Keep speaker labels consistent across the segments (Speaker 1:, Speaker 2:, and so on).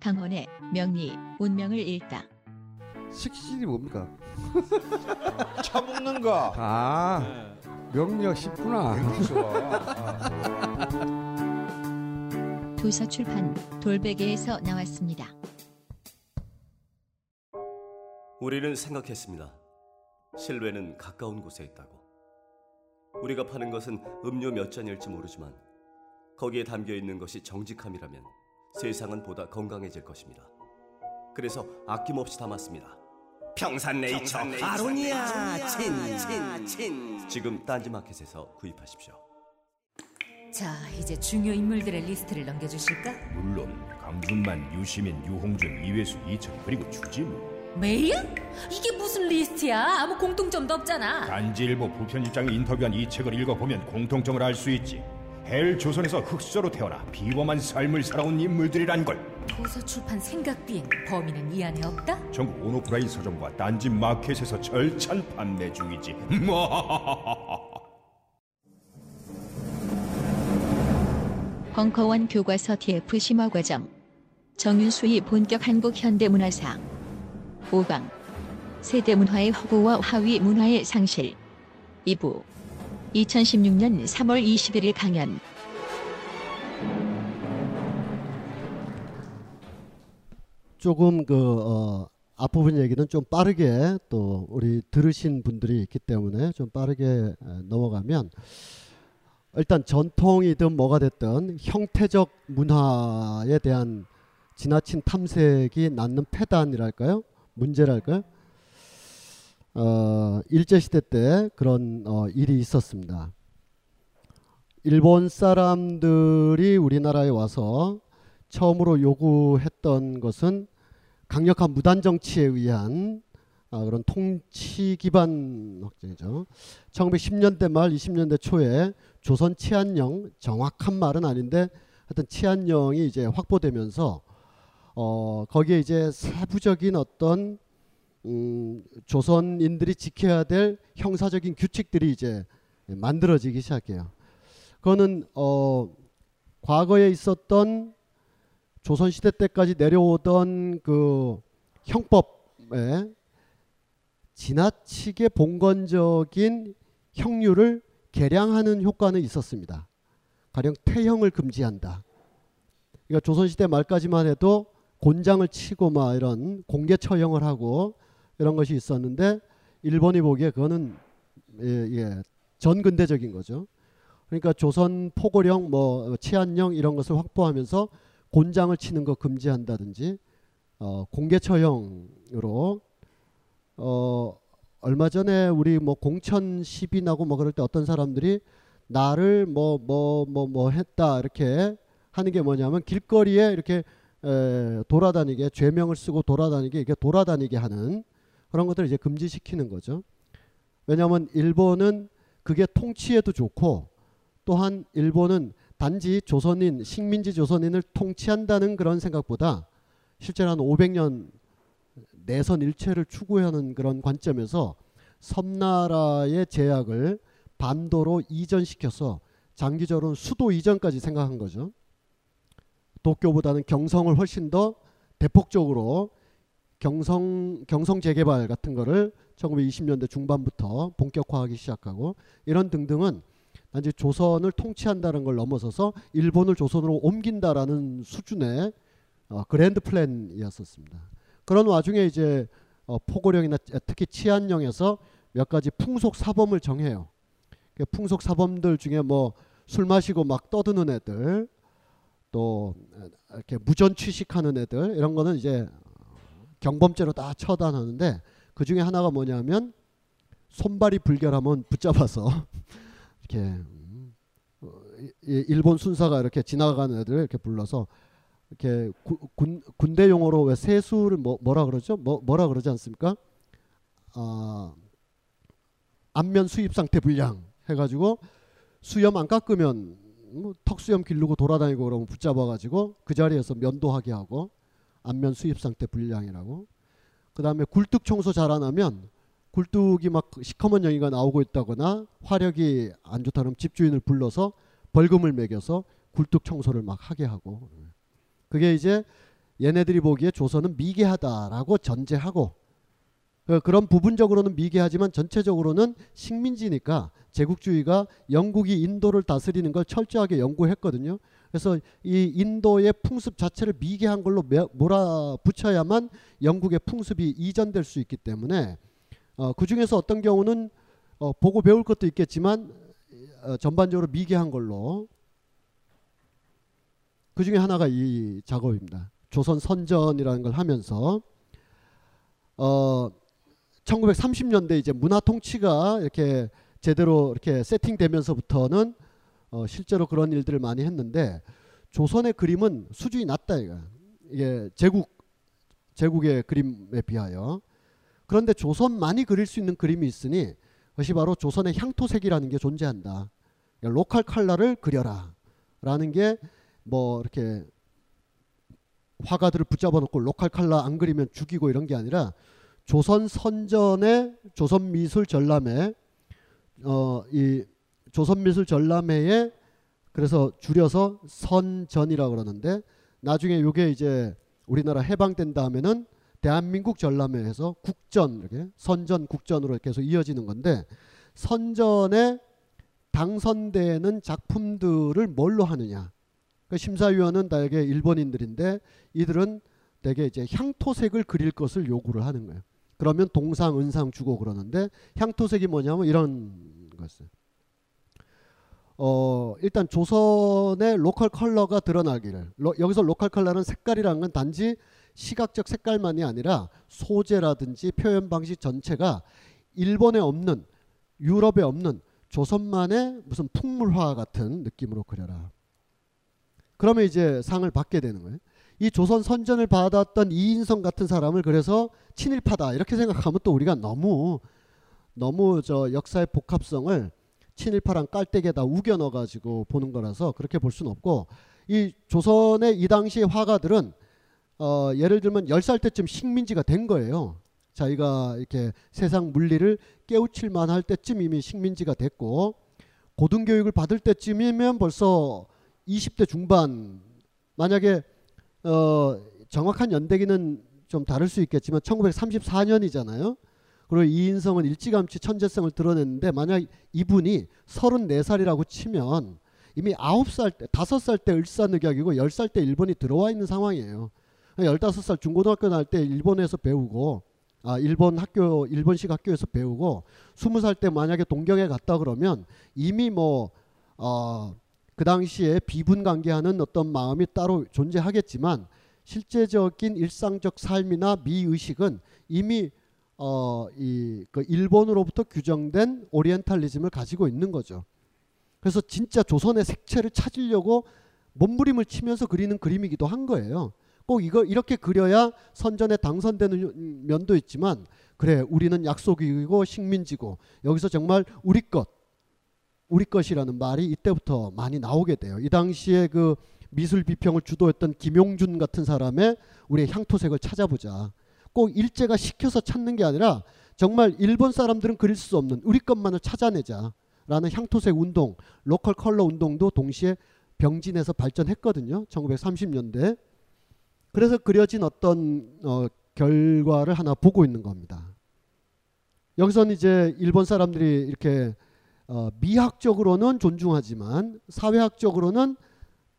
Speaker 1: 강원의 명리 운명을 읽다
Speaker 2: 식신이 뭡니까?
Speaker 3: 차 먹는 거.
Speaker 2: 아
Speaker 3: 네.
Speaker 2: 명리학 쉽구나.
Speaker 3: 아.
Speaker 1: 도서 출판 돌베개에서 나왔습니다.
Speaker 4: 우리는 생각했습니다. 실외는 가까운 곳에 있다고. 우리가 파는 것은 음료 몇 잔일지 모르지만 거기에 담겨 있는 것이 정직함이라면 세상은 보다 건강해질 것입니다. 그래서 아낌없이 담았습니다. 평산네이처 아로니아 친친친 지금 딴지마켓에서 구입하십시오.
Speaker 5: 자, 이제 중요 인물들의 리스트를 넘겨주실까?
Speaker 6: 물론 강준만, 유시민, 유홍준, 이외수, 이철 그리고 주진우
Speaker 5: 메일? 이게 무슨 리스트야? 아무 공통점도 없잖아.
Speaker 6: 딴지일보 부편집장이 인터뷰한 이 책을 읽어보면 공통점을 알 수 있지 헬 조선에서 흑수저로 태어나 비범한 삶을 살아온 인물들이란 걸.
Speaker 5: 도서 출판 생각 비행 범인은 이 안에 없다?
Speaker 6: 전국 온오프라인 서점과 딴지 마켓에서 절찬 판매 중이지.
Speaker 1: 벙커원 교과서 TF 심화 과정. 정윤수의 본격 한국 현대문화사 5강. 세대문화의 허구와 하위 문화의 상실. 2부 2016년 3월 21일 강연
Speaker 7: 조금 그 어, 앞부분 얘기는 좀 빠르게 또 우리 들으신 분들이 있기 때문에 좀 빠르게 에, 넘어가면 일단 전통이든 뭐가 됐든 형태적 문화에 대한 지나친 탐색이 낳는 폐단이랄까요? 문제랄까요? 어, 일제시대 때 그런 어, 일이 있었습니다. 일본 사람들이 우리나라에 와서 처음으로 요구했던 것은 강력한 무단 정치에 의한 아, 그런 통치 기반 확정이죠. 1910년대 말 20년대 초에 조선 치안령 정확한 말은 아닌데 하여튼 치안령이 이제 확보되면서 어 거기에 이제 세부적인 어떤 음 조선인들이 지켜야 될 형사적인 규칙들이 이제 만들어지기 시작해요. 그거는 어 과거에 있었던 조선 시대 때까지 내려오던 그 형법에 지나치게 봉건적인 형률을 개량하는 효과는 있었습니다. 가령 태형을 금지한다. 그러니까 조선 시대 말까지만 해도 곤장을 치고 막 이런 공개 처형을 하고 이런 것이 있었는데 일본이 보기에 그거는 예, 예, 전근대적인 거죠. 그러니까 조선 포고령 뭐 치안령 이런 것을 확보하면서 곤장을 치는 거 금지한다든지 어, 공개 처형으로 어, 얼마 전에 우리 뭐 공천 시비 나고 뭐 그럴 때 어떤 사람들이 나를 뭐 뭐 뭐뭐 했다 이렇게 하는 게 뭐냐면 길거리에 이렇게 에, 돌아다니게 죄명을 쓰고 돌아다니게 이게 돌아다니게 하는 그런 것들을 이제 금지시키는 거죠. 왜냐하면 일본은 그게 통치에도 좋고 또한 일본은 단지 조선인 식민지 조선인을 통치한다는 그런 생각보다 실제로 한 500년 내선 일체를 추구하는 그런 관점에서 섬나라의 제약을 반도로 이전시켜서 장기적으로 수도 이전까지 생각한 거죠. 도쿄보다는 경성을 훨씬 더 대폭적으로 경성 경성 재개발 같은 거를 1920년대 중반부터 본격화하기 시작하고 이런 등등은 단지 조선을 통치한다는 걸 넘어서서 일본을 조선으로 옮긴다라는 수준의 어, 그랜드 플랜이었었습니다. 그런 와중에 이제 어, 포고령이나 특히 치안령에서 몇 가지 풍속 사범을 정해요. 그 풍속 사범들 중에 뭐 술 마시고 막 떠드는 애들, 또 이렇게 무전 취식하는 애들 이런 거는 이제 경범죄로 다 처단하는데 그 중에 하나가 뭐냐면 손발이 불결하면 붙잡아서 이렇게 음, 어, 일본 순사가 이렇게 지나가는 애들 이렇게 불러서 이렇게 구, 군, 군대 용어로 왜 세수를 뭐, 뭐라 그러죠? 뭐, 뭐라 그러지 않습니까? 아, 안면 수입 상태 불량 해가지고 수염 안 깎으면 뭐 턱수염 기르고 돌아다니고 그러면 붙잡아가지고 그 자리에서 면도하게 하고 안면 수입 상태 불량이라고 그 다음에 굴뚝 청소 잘 안 하면 굴뚝이 막 시커먼 영이가 나오고 있다거나 화력이 안 좋다 그러면 집주인을 불러서 벌금을 매겨서 굴뚝 청소를 막 하게 하고 그게 이제 얘네들이 보기에 조선은 미개하다라고 전제하고 그- 그런 부분적으로는 미개하지만 전체적으로는 식민지니까 제국주의가 영국이 인도를 다스리는 걸 철저하게 연구했거든요. 그래서 이 인도의 풍습 자체를 미개한 걸로 매- 몰아붙여야만 영국의 풍습이 이전될 수 있기 때문에 어, 그 중에서 어떤 경우는 어, 보고 배울 것도 있겠지만 어, 전반적으로 미개한 걸로 그 중에 하나가 이 작업입니다. 조선 선전이라는 걸 하면서 어 1930년대 이제 문화 통치가 이렇게 제대로 이렇게 세팅되면서부터는 어 실제로 그런 일들을 많이 했는데 조선의 그림은 수준이 낮다 이거. 이게 제국 제국의 그림에 비하여 그런데 조선만이 그릴 수 있는 그림이 있으니 그것이 바로 조선의 향토색이라는 게 존재한다. 그러니까 로컬 컬러를 그려라 라는 게 뭐 이렇게 화가들을 붙잡아 놓고 로컬 컬러 안 그리면 죽이고 이런 게 아니라 조선 선전의 조선 미술 전람회 어이 조선 미술 전람회에 그래서 줄여서 선전이라고 그러는데 나중에 요게 이제 우리나라 해방된 다음에는 대한민국 전람회에서 국전 이렇게 선전 국전으로 계속 이어지는 건데 선전에 당선되는 작품들을 뭘로 하느냐 그 심사위원은 대개 일본인들인데 이들은 대개 이제 향토색을 그릴 것을 요구를 하는 거예요. 그러면 동상, 은상 주고 그러는데 향토색이 뭐냐면 이런 어 일단 조선의 로컬 컬러가 드러나기를 로, 여기서 로컬 컬러는 색깔이라는 건 단지 시각적 색깔만이 아니라 소재라든지 표현 방식 전체가 일본에 없는 유럽에 없는 조선만의 무슨 풍물화 같은 느낌으로 그려라. 그러면 이제 상을 받게 되는 거예요. 이 조선 선전을 받았던 이인성 같은 사람을 그래서 친일파다 이렇게 생각하면 또 우리가 너무 너무 저 역사의 복합성을 친일파랑 깔때기에다 우겨 넣어가지고 보는 거라서 그렇게 볼 수는 없고 이 조선의 이 당시 화가들은 어 예를 들면 10살 때쯤 식민지가 된 거예요. 자기가 이렇게 세상 물리를 깨우칠 만 할 때쯤 이미 식민지가 됐고 고등교육을 받을 때쯤이면 벌써 20대 중반 만약에 어 정확한 연대기는 좀 다를 수 있겠지만 1934년이잖아요. 그리고 이인성은 일찌감치 천재성을 드러냈는데 만약 이분이 34살이라고 치면 이미 9살 때, 5살 때 을사늑약이고 10살 때 일본이 들어와 있는 상황이에요. 15살 중고등학교 나올 때 일본에서 배우고 아 일본 학교 일본식 학교에서 배우고 20살 때 만약에 동경에 갔다 그러면 이미 뭐어 그 당시에 비분 관계하는 어떤 마음이 따로 존재하겠지만 실제적인 일상적 삶이나 미의식은 이미 어 이 그 일본으로부터 규정된 오리엔탈리즘을 가지고 있는 거죠. 그래서 진짜 조선의 색채를 찾으려고 몸부림을 치면서 그리는 그림이기도 한 거예요. 꼭 이거 이렇게 그려야 선전에 당선되는 면도 있지만 그래 우리는 약속이고 식민지고 여기서 정말 우리 것 우리 것이라는 말이 이때부터 많이 나오게 돼요. 이 당시에 그 미술 비평을 주도했던 김용준 같은 사람의 우리의 향토색을 찾아보자. 꼭 일제가 시켜서 찾는 게 아니라 정말 일본 사람들은 그릴 수 없는 우리 것만을 찾아내자. 라는 향토색 운동, 로컬 컬러 운동도 동시에 병진에서 발전했거든요. 1930년대. 그래서 그려진 어떤 어, 결과를 하나 보고 있는 겁니다. 여기서는 이제 일본 사람들이 이렇게 어, 미학적으로는 존중하지만 사회학적으로는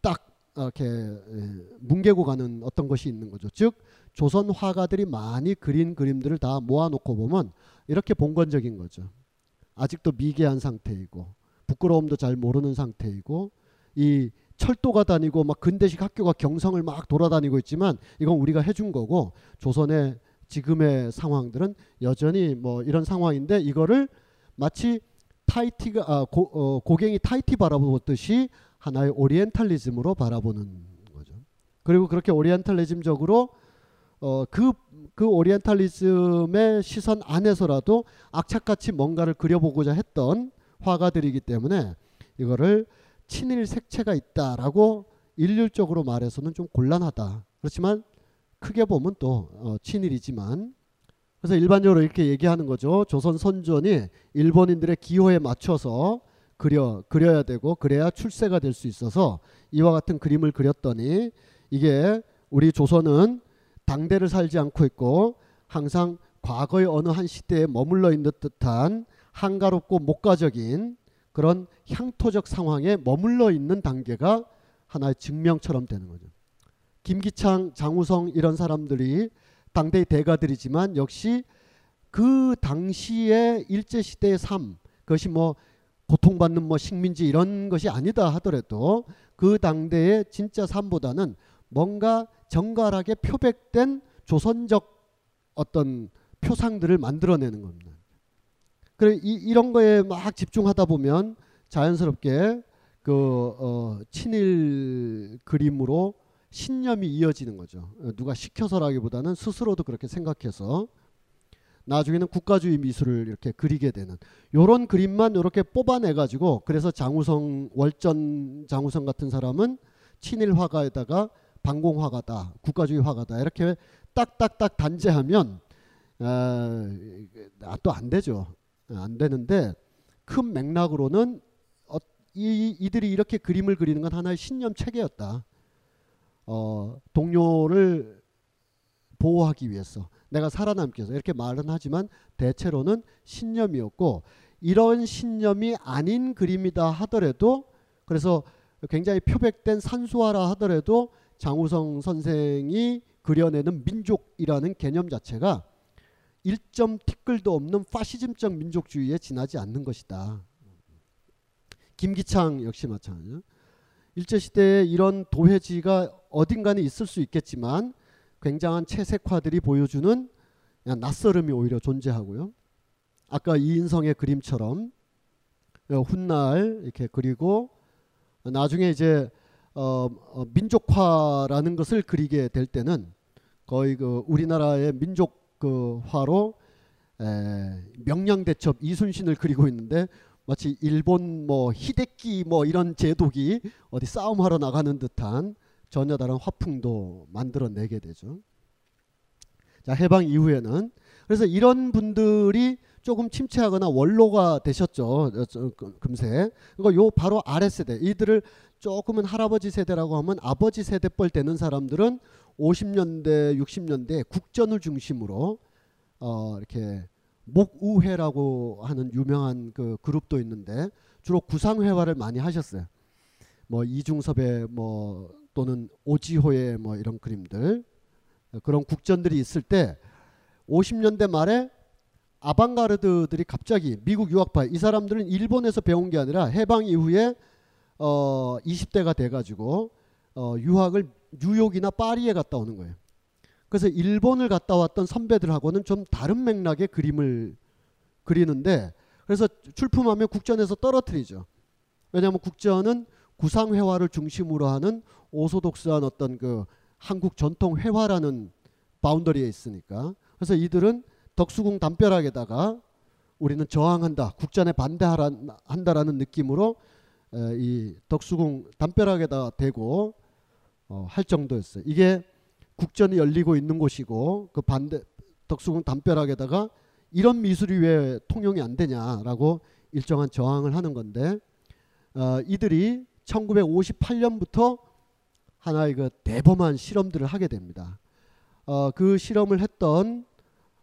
Speaker 7: 딱 이렇게 예, 뭉개고 가는 어떤 것이 있는 거죠. 즉 조선 화가들이 많이 그린 그림들을 다 모아놓고 보면 이렇게 봉건적인 거죠. 아직도 미개한 상태이고 부끄러움도 잘 모르는 상태이고 이 철도가 다니고 막 근대식 학교가 경성을 막 돌아다니고 있지만 이건 우리가 해준 거고 조선의 지금의 상황들은 여전히 뭐 이런 상황인데 이거를 마치 타이티가 아, 고, 어, 고갱이 타이티 바라보듯이 하나의 오리엔탈리즘으로 바라보는 거죠. 그리고 그렇게 오리엔탈리즘적으로 어, 그, 그 오리엔탈리즘의 시선 안에서라도 악착같이 뭔가를 그려보고자 했던 화가들이기 때문에 이거를 친일 색채가 있다라고 일률적으로 말해서는 좀 곤란하다. 그렇지만 크게 보면 또 어, 친일이지만 그래서 일반적으로 이렇게 얘기하는 거죠. 조선 선전이 일본인들의 기호에 맞춰서 그려 그려야 되고 그래야 출세가 될 수 있어서 이와 같은 그림을 그렸더니 이게 우리 조선은 당대를 살지 않고 있고 항상 과거의 어느 한 시대에 머물러 있는 듯한 한가롭고 목가적인 그런 향토적 상황에 머물러 있는 단계가 하나의 증명처럼 되는 거죠. 김기창, 장우성 이런 사람들이 당대의 대가들이지만 역시 그 당시의 일제 시대의 삶 그것이 뭐 고통받는 뭐 식민지 이런 것이 아니다 하더라도 그 당대의 진짜 삶보다는 뭔가 정갈하게 표백된 조선적 어떤 표상들을 만들어내는 겁니다. 그래 이, 이런 거에 막 집중하다 보면 자연스럽게 그 어, 친일 그림으로 신념이 이어지는 거죠. 어, 누가 시켜서라기보다는 스스로도 그렇게 생각해서 나중에는 국가주의 미술을 이렇게 그리게 되는 요런 그림만 이렇게 뽑아내 가지고 그래서 장우성 월전 장우성 같은 사람은 친일 화가에다가 반공 화가다 국가주의 화가다 이렇게 딱딱딱 단죄하면 아, 또안 되죠. 안 되는데 큰 맥락으로는 어, 이, 이들이 이렇게 그림을 그리는 건 하나의 신념 체계였다. 어, 동료를 보호하기 위해서 내가 살아남기 위해서 이렇게 말은 하지만 대체로는 신념이었고 이런 신념이 아닌 그림이다 하더라도 그래서 굉장히 표백된 산수화라 하더라도 장우성 선생이 그려내는 민족이라는 개념 자체가 1점 티끌도 없는 파시즘적 민족주의에 지나지 않는 것이다. 김기창 역시 마찬가지죠. 일제시대에 이런 도회지가 어딘가는 있을 수 있겠지만 굉장한 채색화들이 보여주는 낯설음이 오히려 존재하고요. 아까 이인성의 그림처럼 훗날 이렇게 그리고 나중에 이제 어, 어, 민족화라는 것을 그리게 될 때는 거의 그 우리나라의 민족 그 화로 에, 명량대첩 이순신을 그리고 있는데 마치 일본 뭐 히데키 뭐 이런 제독이 어디 싸움하러 나가는 듯한 전혀 다른 화풍도 만들어내게 되죠. 자 해방 이후에는 그래서 이런 분들이 조금 침체하거나 원로가 되셨죠 그, 금세. 그거 요 바로 아래 세대 이들을 조금은 할아버지 세대라고 하면 아버지 세대뻘 되는 사람들은 50년대 60년대 국전을 중심으로 어 이렇게 목우회라고 하는 유명한 그 그룹도 있는데 주로 구상회화를 많이 하셨어요. 뭐 이중섭의 뭐 또는 오지호의 뭐 이런 그림들 그런 국전들이 있을 때 50년대 말에 아방가르드들이 갑자기 미국 유학파 이 사람들은 일본에서 배운 게 아니라 해방 이후에 어 20대가 돼 가지고 어 유학을 뉴욕이나 파리에 갔다 오는 거예요. 그래서 일본을 갔다 왔던 선배들하고는 좀 다른 맥락의 그림을 그리는데 그래서 출품하면 국전에서 떨어뜨리죠. 왜냐하면 국전은 구상 회화를 중심으로 하는 오소독스한 어떤 그 한국 전통 회화라는 바운더리에 있으니까 그래서 이들은 덕수궁 담벼락에다가 우리는 저항한다 국전에 반대한다라는 느낌으로 이 덕수궁 담벼락에다 대고 어, 할 정도였어요. 이게 국전이 열리고 있는 곳이고 그 반대 덕수궁 담벼락에다가 이런 미술이 왜 통용이 안 되냐라고 일정한 저항을 하는 건데 어, 이들이 1958년부터 하나의 그 대범한 실험들을 하게 됩니다. 어, 그 실험을 했던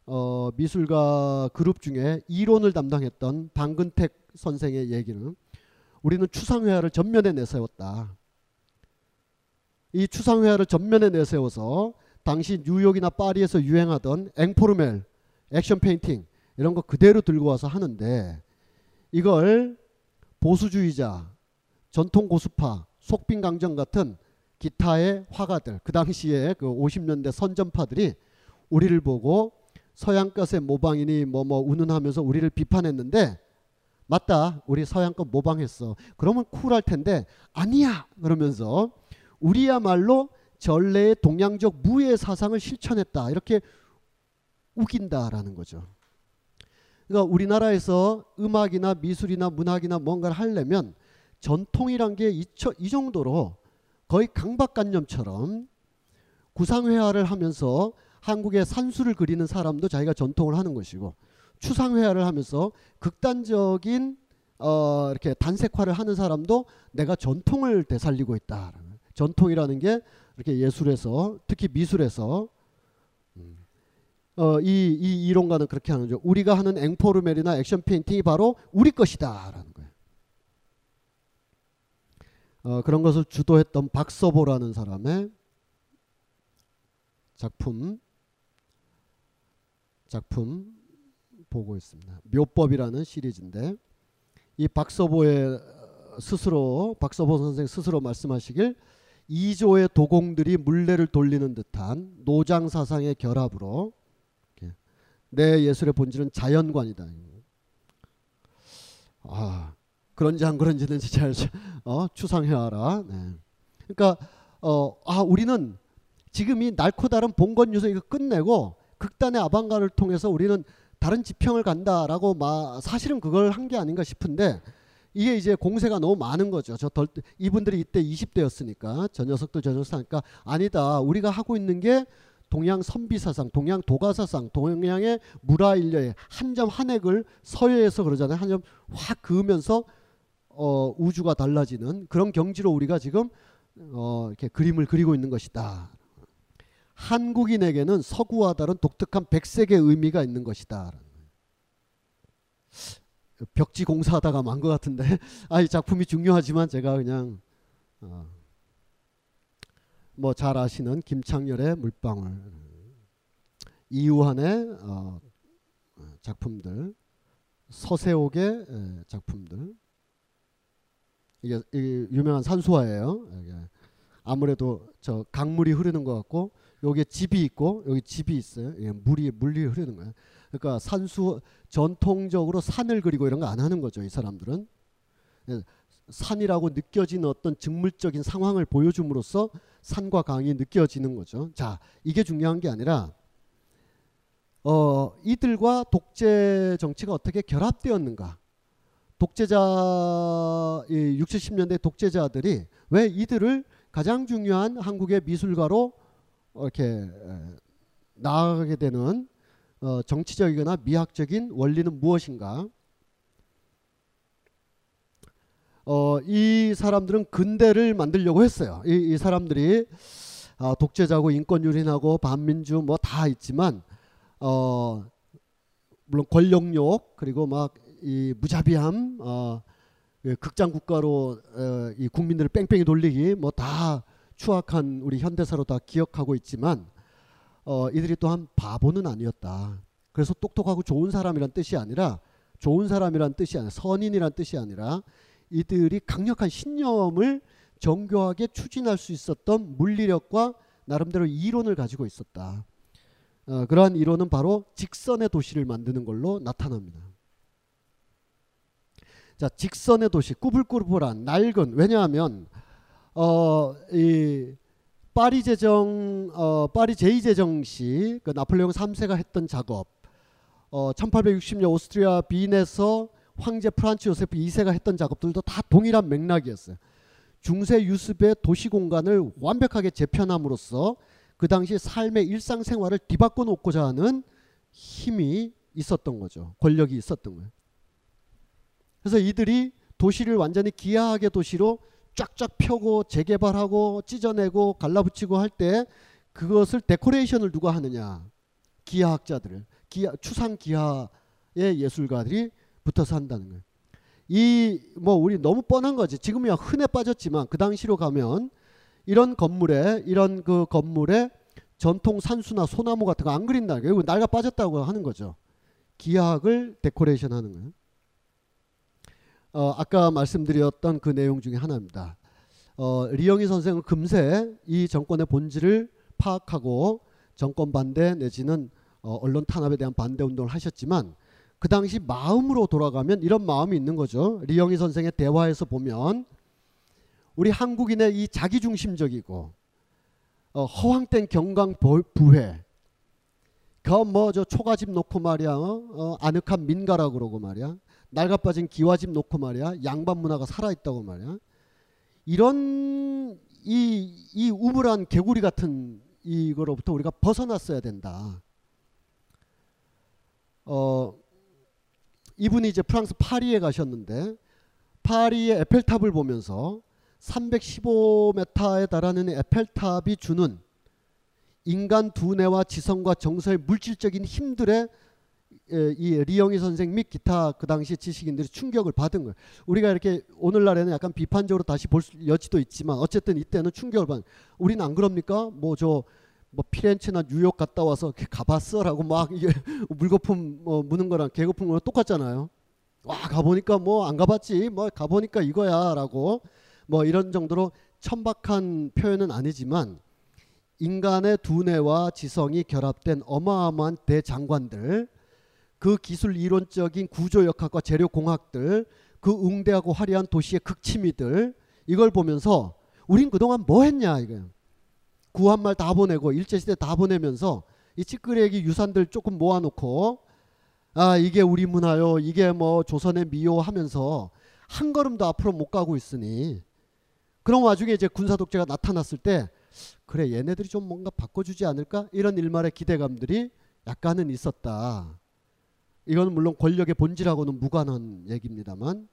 Speaker 7: 어, 미술가 그룹 중에 이론을 담당했던 방근택 선생의 얘기는 우리는 추상회화를 전면에 내세웠다. 이 추상회화를 전면에 내세워서 당시 뉴욕이나 파리에서 유행하던 앵포르멜, 액션 페인팅 이런 거 그대로 들고 와서 하는데 이걸 보수주의자, 전통 고수파, 속빈 강정 같은 기타의 화가들 그 당시에 그 50년대 선전파들이 우리를 보고 서양 것의 모방이니 뭐뭐 뭐 운운하면서 우리를 비판했는데 맞다 우리 서양 것 모방했어 그러면 쿨할 텐데 아니야 그러면서 우리야말로 전래의 동양적 무예 사상을 실천했다. 이렇게 우긴다라는 거죠. 그러니까 우리나라에서 음악이나 미술이나 문학이나 뭔가를 하려면 전통이란 게 이 정도로 거의 강박관념처럼 구상회화를 하면서 한국의 산수를 그리는 사람도 자기가 전통을 하는 것이고 추상회화를 하면서 극단적인 어 이렇게 단색화를 하는 사람도 내가 전통을 되살리고 있다. 전통이라는 게 이렇게 예술에서 특히 미술에서 음, 어, 이, 이 이론가는 그렇게 하는 거죠. 우리가 하는 앵포르멜이나 액션 페인팅이 바로 우리 것이다라는 거예요. 어, 그런 것을 주도했던 박서보라는 사람의 작품 작품 보고 있습니다. 묘법이라는 시리즈인데 이 박서보의 스스로 박서보 선생 스스로 말씀하시길 이조의 도공들이 물레를 돌리는 듯한 노장 사상의 결합으로 내 예술의 본질은 자연관이다. 아 그런지 안 그런지는 잘 어, 추상해와라. 네. 그러니까 어, 아 우리는 지금 이 날코 다른 봉건 유서 이거 끝내고 극단의 아방가를 통해서 우리는 다른 지평을 간다라고 마, 사실은 그걸 한 게 아닌가 싶은데 이게 이제 공세가 너무 많은 거죠. 저 덜, 이분들이 이때 20대였으니까 저 녀석들 저 녀석하니까 아니다. 우리가 하고 있는 게 동양 선비 사상, 동양 도가 사상, 동양의 무라일려의 한 점 한 획을 서해에서 그러잖아요. 한 점 확 그으면서 어, 우주가 달라지는 그런 경지로 우리가 지금 어, 이렇게 그림을 그리고 있는 것이다. 한국인에게는 서구와 다른 독특한 백색의 의미가 있는 것이다. 벽지 공사하다가 만 것 같은데 아 이 작품이 중요하지만 제가 그냥 어, 뭐잘 아시는 김창렬의 물방울 이우한의 어, 작품들 서세옥의 작품들 이게, 유명한 산수화예요. 아무래도 저 강물이 흐르는 것 같고 여기에 집이 있고 여기 집이 있어요. 예, 물이 물이 흐르는 거예요. 그러니까 산수 전통적으로 산을 그리고 이런 거 안 하는 거죠. 이 사람들은 예, 산이라고 느껴지는 어떤 직물적인 상황을 보여줌으로써 산과 강이 느껴지는 거죠. 자, 이게 중요한 게 아니라 어, 이들과 독재 정치가 어떻게 결합되었는가? 독재자 60, 70년대 독재자들이 왜 이들을 가장 중요한 한국의 미술가로 이렇게 나아가게 되는 어, 정치적이거나 미학적인 원리는 무엇인가? 어, 이 사람들은 근대를 만들려고 했어요. 이, 이 사람들이 어, 독재자고 인권유린하고 반민주 뭐 다 있지만 어, 물론 권력욕 그리고 막 이 무자비함 어, 그 극장 국가로 어, 이 국민들을 뺑뺑이 돌리기 뭐다 추악한 우리 현대사로 다 기억하고 있지만 어, 이들이 또한 바보는 아니었다. 그래서 똑똑하고 좋은 사람이란 뜻이 아니라 좋은 사람이란 뜻이 아니라 선인이란 뜻이 아니라 이들이 강력한 신념을 정교하게 추진할 수 있었던 물리력과 나름대로 이론을 가지고 있었다. 어, 그러한 이론은 바로 직선의 도시를 만드는 걸로 나타납니다. 자, 직선의 도시, 꾸불꾸불한 낡은 왜냐하면 어, 이 파리 제정 어, 파리 제2 제정 시 그 나폴레옹 3세가 했던 작업 어, 1860년 오스트리아 빈에서 황제 프란츠 요세프 2세가 했던 작업들도 다 동일한 맥락이었어요. 중세 유습의 도시 공간을 완벽하게 재편함으로써 그 당시 삶의 일상생활을 뒤바꿔 놓고자 하는 힘이 있었던 거죠. 권력이 있었던 거예요. 그래서 이들이 도시를 완전히 기하학의 도시로 쫙쫙 펴고 재개발하고 찢어내고 갈라붙이고 할 때 그것을 데코레이션을 누가 하느냐? 기하학자들, 기하, 추상 기하의 예술가들이 붙어서 한다는 거예요. 이 뭐 우리 너무 뻔한 거지. 지금이야 흔해 빠졌지만 그 당시로 가면 이런 건물에 이런 그 건물에 전통 산수나 소나무 같은 거 안 그린다. 이거 낡아 빠졌다고 하는 거죠. 기하학을 데코레이션 하는 거예요. 어, 아까 말씀드렸던 그 내용 중에 하나입니다. 어, 리영희 선생은 금세 이 정권의 본질을 파악하고 정권 반대 내지는 어, 언론 탄압에 대한 반대 운동을 하셨지만 그 당시 마음으로 돌아가면 이런 마음이 있는 거죠. 리영희 선생의 대화에서 보면 우리 한국인의 이 자기중심적이고 어, 허황된 경강 보- 부회 그뭐저 초가집 놓고 말이야 어? 어, 아늑한 민가라 그러고 말이야 낡아빠진 기와집 놓고 말이야 양반 문화가 살아있다고 말이야 이런 이, 이 우물한 개구리 같은 이거로부터 우리가 벗어났어야 된다. 어 이분이 이제 프랑스 파리에 가셨는데 파리의 에펠탑을 보면서 315m에 달하는 에펠탑이 주는 인간 두뇌와 지성과 정서의 물질적인 힘들의 에, 이 리영희 선생 및 기타 그 당시 지식인들이 충격을 받은 거예요. 우리가 이렇게 오늘날에는 약간 비판적으로 다시 볼 수- 여지도 있지만 어쨌든 이때는 충격을 받은. 우리는 안 그럽니까? 뭐저 뭐 피렌체나 뉴욕 갔다 와서 가봤어라고 막 물거품 뭐 무는 거랑 개거품 거랑 똑같잖아요. 와 가보니까 뭐 안 가봤지 뭐 가보니까 이거야라고 뭐 이런 정도로 천박한 표현은 아니지만 인간의 두뇌와 지성이 결합된 어마어마한 대장관들 그 기술 이론적인 구조 역학과 재료 공학들 그 응대하고 화려한 도시의 극치미들 이걸 보면서 우린 그동안 뭐 했냐 이거예요. 구한 말 다 보내고 일제 시대 다 보내면서 이 찌끄레기 유산들 조금 모아놓고 아 이게 우리 문화요 이게 뭐 조선의 미요 하면서 한 걸음도 앞으로 못 가고 있으니 그런 와중에 이제 군사 독재가 나타났을 때 그래 얘네들이 좀 뭔가 바꿔주지 않을까 이런 일말의 기대감들이 약간은 있었다. 이건 물론 권력의 본질하고는 무관한 얘기입니다만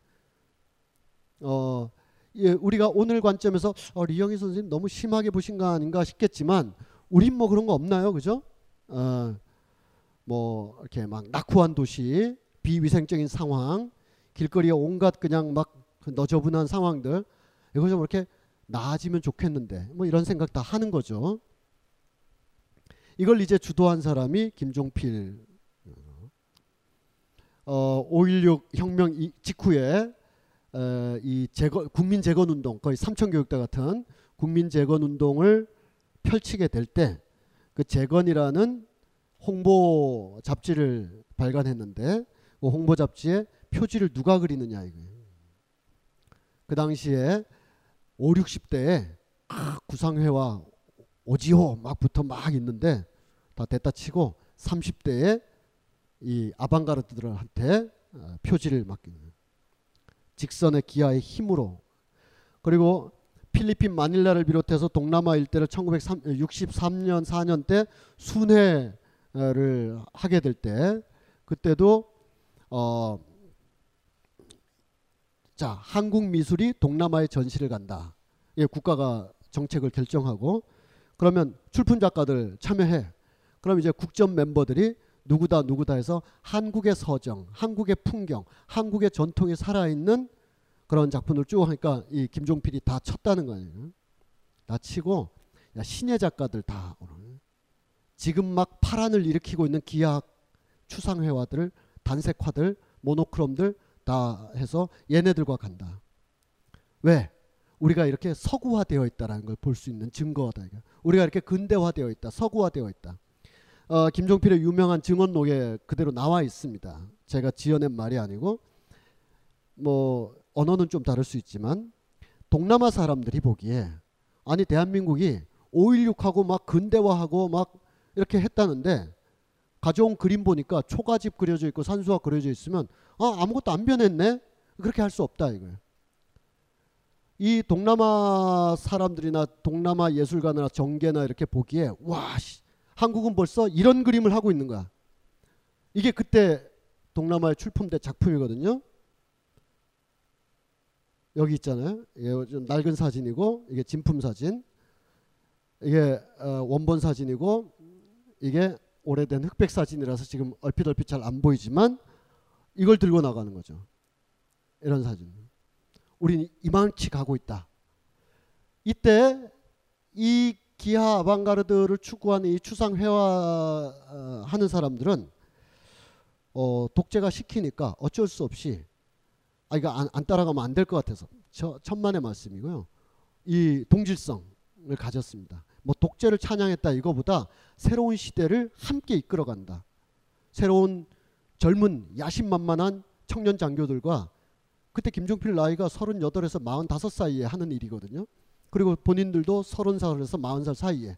Speaker 7: 어 예, 우리가 오늘 관점에서 어, 리영희 선생님 너무 심하게 보신 거 아닌가 싶겠지만 우린 뭐 그런 거 없나요, 그죠? 어, 뭐 이렇게 막 낙후한 도시, 비위생적인 상황, 길거리에 온갖 그냥 막그 너저분한 상황들 이거 좀 이렇게 나아지면 좋겠는데 뭐 이런 생각 다 하는 거죠. 이걸 이제 주도한 사람이 김종필 어, 5.16 혁명 이- 직후에 에, 이 재건 국민 재건 운동 거의 삼천 교육대 같은 국민 재건 운동을 펼치게 될 때 그 재건이라는 홍보 잡지를 발간했는데 그 홍보 잡지에 표지를 누가 그리느냐 이거예요. 그 당시에 5, 60대에 구상회와 오지호 막 붙어 막 있는데 다 됐다 치고 30대에 이 아방가르드들한테 어, 표지를 맡기는. 직선의 기아의 힘으로 그리고 필리핀 마닐라를 비롯해서 동남아 일대를 1963년 4년 때 순회를 하게 될 때 그때도 어, 자 한국 미술이 동남아에 전시를 간다. 예, 국가가 정책을 결정하고 그러면 출품 작가들 참여해. 그럼 이제 국전 멤버들이 누구다 누구다 해서 한국의 서정, 한국의 풍경, 한국의 전통이 살아있는 그런 작품을 쭉 하니까 이 김종필이 다 쳤다는 거예요. 다 치고 야, 신예 작가들 다 오늘 지금 막 파란을 일으키고 있는 기악 추상회화들, 단색화들, 모노크롬들 다 해서 얘네들과 간다. 왜? 우리가 이렇게 서구화되어 있다라는 걸 볼 수 있는 증거다. 우리가 이렇게 근대화되어 있다, 서구화되어 있다. 어, 김종필의 유명한 증언록에 그대로 나와 있습니다. 제가 지어낸 말이 아니고 뭐 언어는 좀 다를 수 있지만 동남아 사람들이 보기에 아니 대한민국이 5.16하고 막 근대화하고 막 이렇게 했다는데 가져온 그림 보니까 초가집 그려져 있고 산수화 그려져 있으면 아 아무것도 안 변했네 그렇게 할 수 없다 이거예요. 이 동남아 사람들이나 동남아 예술가나 정계나 이렇게 보기에 와 씨, 한국은 벌써 이런 그림을 하고 있는 거야. 이게 그때 동남아에 출품된 작품이거든요. 여기 있잖아요. 이게 좀 낡은 사진이고 이게 진품 사진. 이게 어, 원본 사진이고 이게 오래된 흑백 사진이라서 지금 얼핏 얼핏 잘 안 보이지만 이걸 들고 나가는 거죠. 이런 사진. 우리는 이만치 가고 있다. 이때 이 기하 아방가르드를 추구하는 이 추상 회화하는 사람들은 어, 독재가 시키니까 어쩔 수 없이 아 이거 안, 안 따라가면 안 될 것 같아서 저 천만의 말씀이고요. 이 동질성을 가졌습니다. 뭐 독재를 찬양했다 이거보다 새로운 시대를 함께 이끌어간다. 새로운 젊은 야심만만한 청년 장교들과 그때 김종필 나이가 38에서 45 사이에 하는 일이거든요. 그리고 본인들도 30살에서 40살 사이에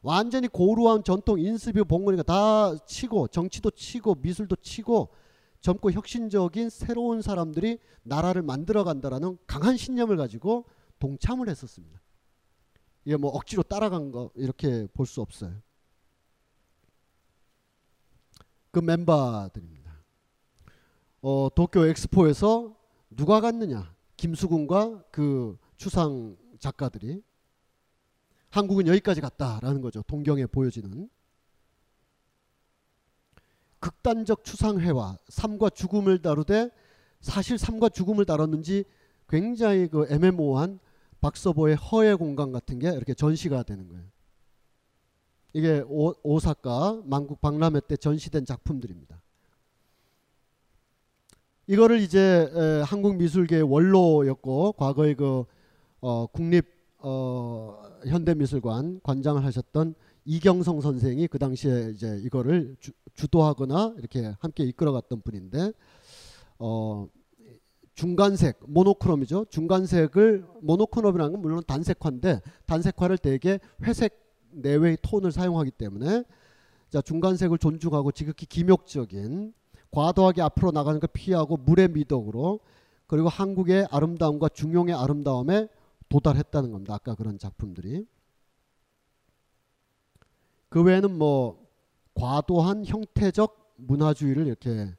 Speaker 7: 완전히 고루한 전통 인스비 봉건이가 다 치고 정치도 치고 미술도 치고 젊고 혁신적인 새로운 사람들이 나라를 만들어 간다라는 강한 신념을 가지고 동참을 했었습니다. 이게 뭐 억지로 따라간 거 이렇게 볼 수 없어요. 그 멤버들입니다. 어, 도쿄 엑스포에서 누가 갔느냐? 김수근과 그 추상 작가들이 한국은 여기까지 갔다라는 거죠. 동경에 보여지는 극단적 추상회화, 삶과 죽음을 다루되 사실 삶과 죽음을 다뤘는지 굉장히 그 애매모호한 박서보의 허의 공간 같은 게 이렇게 전시가 되는 거예요. 이게 오, 오사카 만국 박람회 때 전시된 작품들입니다. 이거를 이제 에, 한국 미술계의 원로였고 과거에 그 어, 국립 어, 현대미술관 관장을 하셨던 이경성 선생이 그 당시에 이제 이거를 주, 주도하거나 이렇게 함께 이끌어갔던 분인데 어, 중간색 모노크롬이죠. 중간색을 모노크롬이라는 건 물론 단색화인데 단색화를 대개 회색 내외의 톤을 사용하기 때문에 자 중간색을 존중하고 지극히 기묘적인 과도하게 앞으로 나가는 걸 피하고 물의 미덕으로 그리고 한국의 아름다움과 중용의 아름다움에 도달했다는 겁니다. 아까 그런 작품들이 그 외에는 뭐 과도한 형태적 문화주의를 이렇게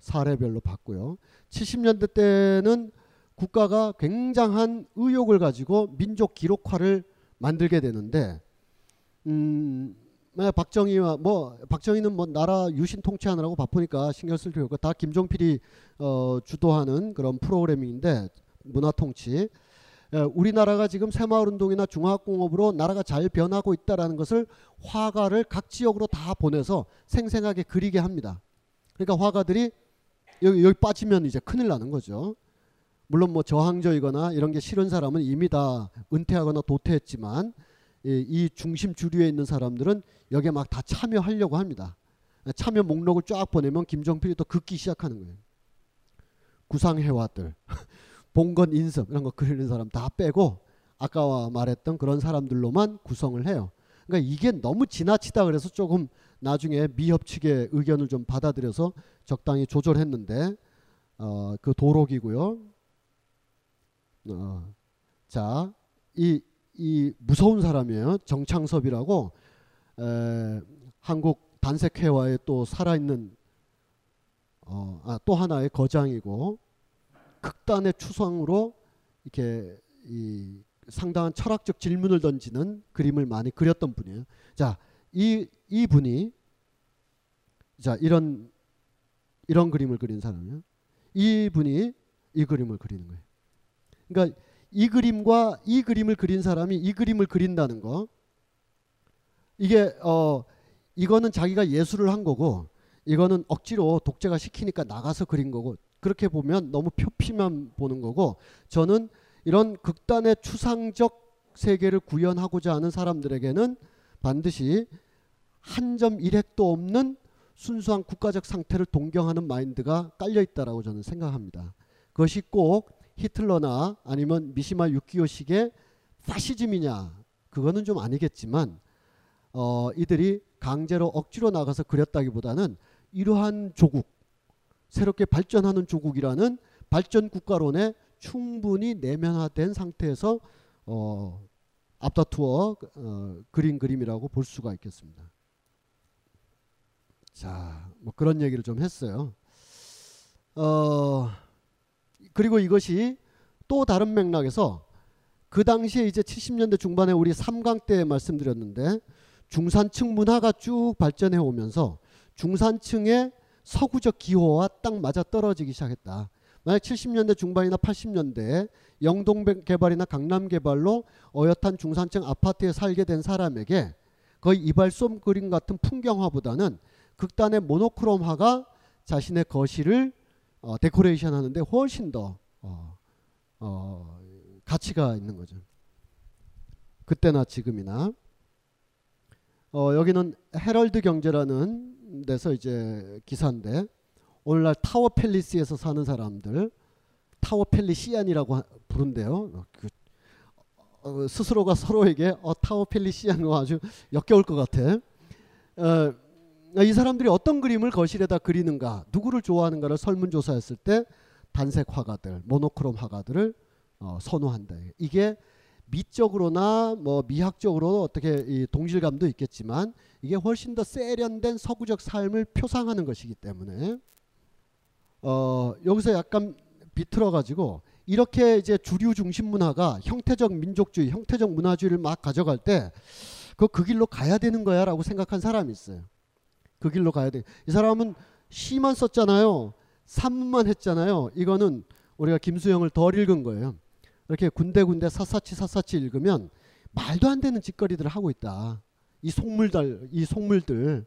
Speaker 7: 사례별로 봤고요. 70년대 때는 국가가 굉장한 의욕을 가지고 민족 기록화를 만들게 되는데 음, 박정희와 뭐 박정희는 뭐 나라 유신 통치하느라고 바쁘니까 신경 쓸 필요 없고 다 김종필이 어, 주도하는 그런 프로그래밍인데 문화 통치 에, 우리나라가 지금 새마을운동이나 중화공업으로 나라가 잘 변하고 있다라는 것을 화가를 각 지역으로 다 보내서 생생하게 그리게 합니다. 그러니까 화가들이 여기, 여기 빠지면 이제 큰일 나는 거죠. 물론 뭐 저항적이거나 이런 게 싫은 사람은 이미 다 은퇴하거나 도태했지만 이, 이 중심 주류에 있는 사람들은 여기에 막 다 참여하려고 합니다. 참여 목록을 쫙 보내면 김정필이 또 긋기 시작하는 거예요. 구상회화들, 봉건 인섭 이런 거 그리는 사람 다 빼고 아까 말했던 그런 사람들로만 구성을 해요. 그러니까 이게 너무 지나치다 그래서 조금 나중에 미협 측의 의견을 좀 받아들여서 적당히 조절했는데 어, 그 도록이고요. 어, 자, 이, 이 무서운 사람이에요. 정창섭이라고 에, 한국 단색회화에 또 살아있는 어, 아, 또 하나의 거장이고 극단의 추상으로 이렇게 이 상당한 철학적 질문을 던지는 그림을 많이 그렸던 분이에요. 자, 이, 이 분이 자 이런 이런 그림을 그린 사람이에요. 이 분이 이 그림을 그리는 거예요. 그러니까 이 그림과 이 그림을 그린 사람이 이 그림을 그린다는 거 이게 어 이거는 자기가 예술을 한 거고 이거는 억지로 독재가 시키니까 나가서 그린 거고 그렇게 보면 너무 표피만 보는 거고 저는 이런 극단의 추상적 세계를 구현하고자 하는 사람들에게는 반드시 한 점 일획도 없는 순수한 국가적 상태를 동경하는 마인드가 깔려 있다라고 저는 생각합니다. 그것이 꼭 히틀러나 아니면 미시마 유키오식의 파시즘이냐 그거는 좀 아니겠지만 어, 이들이 강제로 억지로 나가서 그렸다기보다는 이러한 조국 새롭게 발전하는 조국이라는 발전 국가론에 충분히 내면화된 상태에서 어, 앞다투어 어, 그린 그림이라고 볼 수가 있겠습니다. 자, 뭐 그런 얘기를 좀 했어요. 어, 그리고 이것이 또 다른 맥락에서 그 당시에 이제 70년대 중반에 우리 3강 때 말씀드렸는데 중산층 문화가 쭉 발전해 오면서 중산층의 서구적 기호와 딱 맞아 떨어지기 시작했다. 만약 70년대 중반이나 80년대 영동 개발이나 강남 개발로 어엿한 중산층 아파트에 살게 된 사람에게 거의 이발솜 그림 같은 풍경화보다는 극단의 모노크롬화가 자신의 거실을 어, 데코레이션 하는데 훨씬 더 어, 어, 가치가 있는 거죠. 그때나 지금이나 어, 여기는 헤럴드 경제라는 데서 이제 기사인데 오늘날 타워 팰리스에서 사는 사람들 타워 팰리시안이라고 부른대요. 그 어, 스스로가 서로에게 어, 타워 거 아주 역겨울 것 같아. 어, 이 사람들이 어떤 그림을 거실에다 그리는가, 누구를 좋아하는가를 설문조사했을 때 단색 화가들, 모노크롬 화가들을 어, 선호한다. 이게 미적으로나 뭐 미학적으로 어떻게 이 동질감도 있겠지만 이게 훨씬 더 세련된 서구적 삶을 표상하는 것이기 때문에 어, 여기서 약간 비틀어 가지고 이렇게 이제 주류 중심 문화가 형태적 민족주의, 형태적 문화주의를 막 가져갈 때 그 그 길로 가야 되는 거야라고 생각한 사람이 있어요. 그 길로 가야 돼. 이 사람은 시만 썼잖아요. 산문만 했잖아요. 이거는 우리가 김수영을 덜 읽은 거예요. 이렇게 군데군데 샅샅이 샅샅이 읽으면 말도 안 되는 짓거리들을 하고 있다. 이 속물들, 이 속물들.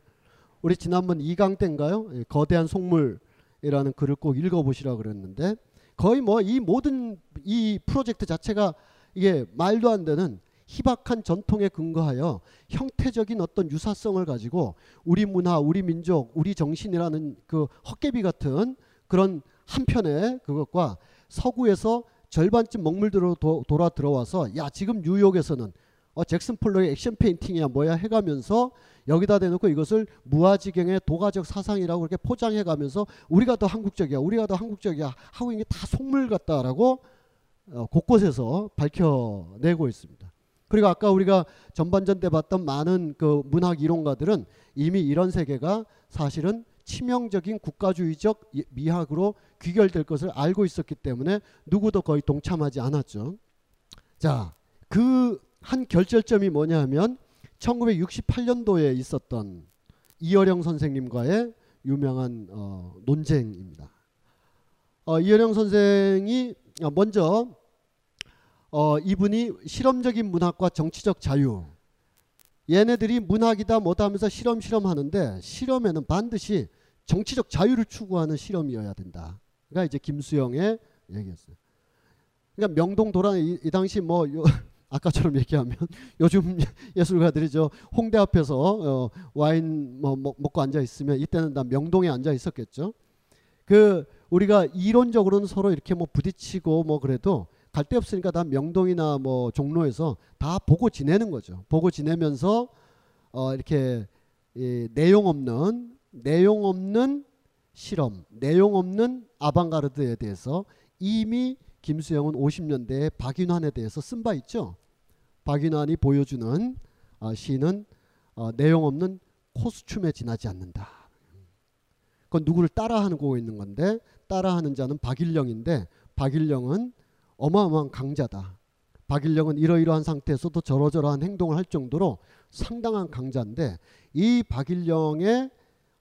Speaker 7: 우리 지난번 이강 때인가요? 예, 거대한 속물이라는 글을 꼭 읽어보시라 그랬는데 거의 뭐 이 모든 이 프로젝트 자체가 이게 말도 안 되는 희박한 전통에 근거하여 형태적인 어떤 유사성을 가지고 우리 문화, 우리 민족, 우리 정신이라는 그 헛개비 같은 그런 한편의 그것과 서구에서 절반쯤 먹물들어 도, 돌아 들어와서 야 지금 뉴욕에서는 어, 잭슨 폴로의 액션 페인팅이야 뭐야 해가면서 여기다 대놓고 이것을 무아지경의 도가적 사상이라고 그렇게 포장해가면서 우리가 더 한국적이야 우리가 더 한국적이야 하고 이게 다 속물 같다라고 어, 곳곳에서 밝혀내고 있습니다. 그리고 아까 우리가 전반전 때 봤던 많은 그 문학 이론가들은 이미 이런 세계가 사실은 치명적인 국가주의적 미학으로 귀결될 것을 알고 있었기 때문에 누구도 거의 동참하지 않았죠. 자, 그 한 결절점이 뭐냐 하면 1968년도에 있었던 이어령 선생님과의 유명한 어, 논쟁입니다. 어, 이어령 선생이 먼저 어, 이분이 실험적인 문학과 정치적 자유 얘네들이 문학이다 뭐다 하면서 실험 실험 하는데 실험에는 반드시 정치적 자유를 추구하는 실험이어야 된다. 그러니까 이제 김수영의 얘기였어요. 그러니까 명동 도란 이, 이 당시 뭐 요, 아까처럼 얘기하면 요즘 예술가들이 저 홍대 앞에서 어, 와인 뭐 먹고 앉아 있으면 이때는 다 명동에 앉아 있었겠죠. 그 우리가 이론적으로는 서로 이렇게 뭐 부딪히고 뭐 그래도 갈 데 없으니까 다 명동이나 뭐 종로에서 다 보고 지내는 거죠. 보고 지내면서 어 이렇게 이 내용 없는 내용 없는 실험, 내용 없는 아방가르드에 대해서 이미 김수영은 50년대에 박인환에 대해서 쓴 바 있죠. 박인환이 보여주는 어, 시는 어, 내용 없는 코스튬에 지나지 않는다. 그건 누구를 따라하는 거고 있는 건데 따라하는 자는 박일령인데 박일령은 어마어마한 강자다. 박일령은 이러이러한 상태에서도 저러저러한 행동을 할 정도로 상당한 강자인데 이 박일령의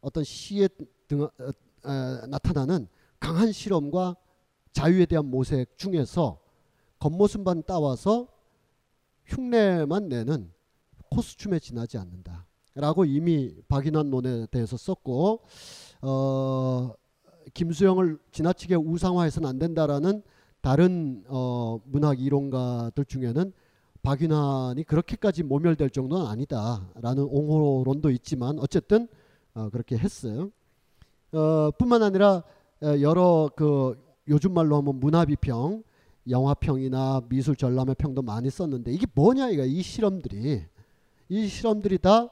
Speaker 7: 어떤 시에 등, 어, 어, 나타나는 강한 실험과 자유에 대한 모색 중에서 겉모습만 따와서 흉내만 내는 코스튬에 지나지 않는다. 라고 이미 박인환론에 대해서 썼고 어, 김수영을 지나치게 우상화해서는 안 된다라는 다른 어, 문학 이론가들 중에는 박인환이 그렇게까지 모멸될 정도는 아니다라는 옹호론도 있지만 어쨌든 어, 그렇게 했어요. 어, 뿐만 아니라 여러 그 요즘 말로 하면 문화비평, 영화평이나 미술 전람회 평도 많이 썼는데 이게 뭐냐 이거 이 실험들이 이 실험들이 다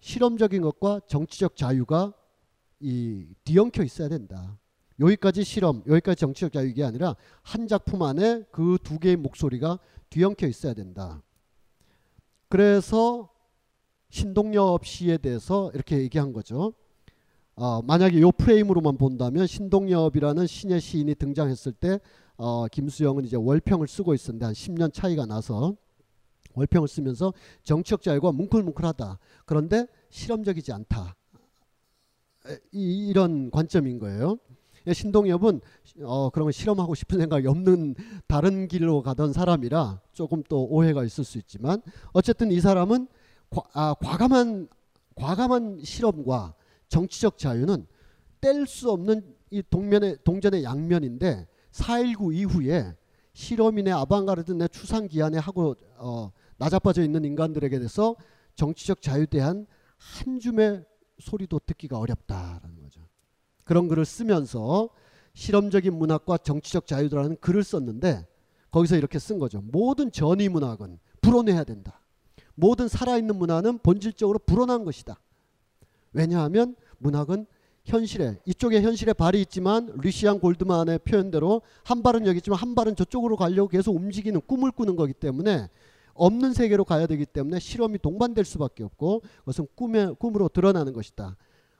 Speaker 7: 실험적인 것과 정치적 자유가 이 뒤엉켜 있어야 된다. 여기까지 실험, 여기까지 정치적 자유 이게 아니라 한 작품 안에 그 두 개의 목소리가 뒤엉켜 있어야 된다. 그래서 신동엽 씨에 대해서 이렇게 얘기한 거죠. 어, 만약에 요 프레임으로만 본다면 신동엽이라는 신의 시인이 등장했을 때 어, 김수영은 이제 월평을 쓰고 있었는데 한 10년 차이가 나서 월평을 쓰면서 정치적 자유가 뭉클뭉클하다. 그런데 실험적이지 않다. 이, 이런 관점인 거예요. 신동엽은 어, 그런 실험하고 싶은 생각이 없는 다른 길로 가던 사람이라 조금 또 오해가 있을 수 있지만 어쨌든 이 사람은 과, 아, 과감한 과감한 실험과 정치적 자유는 뗄 수 없는 이 동면의 동전의 양면인데 4.19 이후에 실험인의 아방가르드 내 추상 기한에 하고 어, 나자빠져 있는 인간들에게 대해서 정치적 자유에 대한 한 줌의 소리도 듣기가 어렵다라는 거죠. 그런 글을 쓰면서 실험적인 문학과 정치적 자유라는 글을 썼는데 거기서 이렇게 쓴 거죠. 모든 전위 문학은 불어내야 된다. 모든 살아있는 문화는 본질적으로 불어난 것이다. 왜냐하면 문학은 현실에 이쪽에 현실에 발이 있지만 리시안 골드만의 표현대로 한 발은 여기 있지만 한 발은 저쪽으로 가려고 계속 움직이는 꿈을 꾸는 거기 때문에 없는 세계로 가야 되기 때문에 실험이 동반될 수밖에 없고 그것은 꿈의 꿈으로 드러나는 것이다.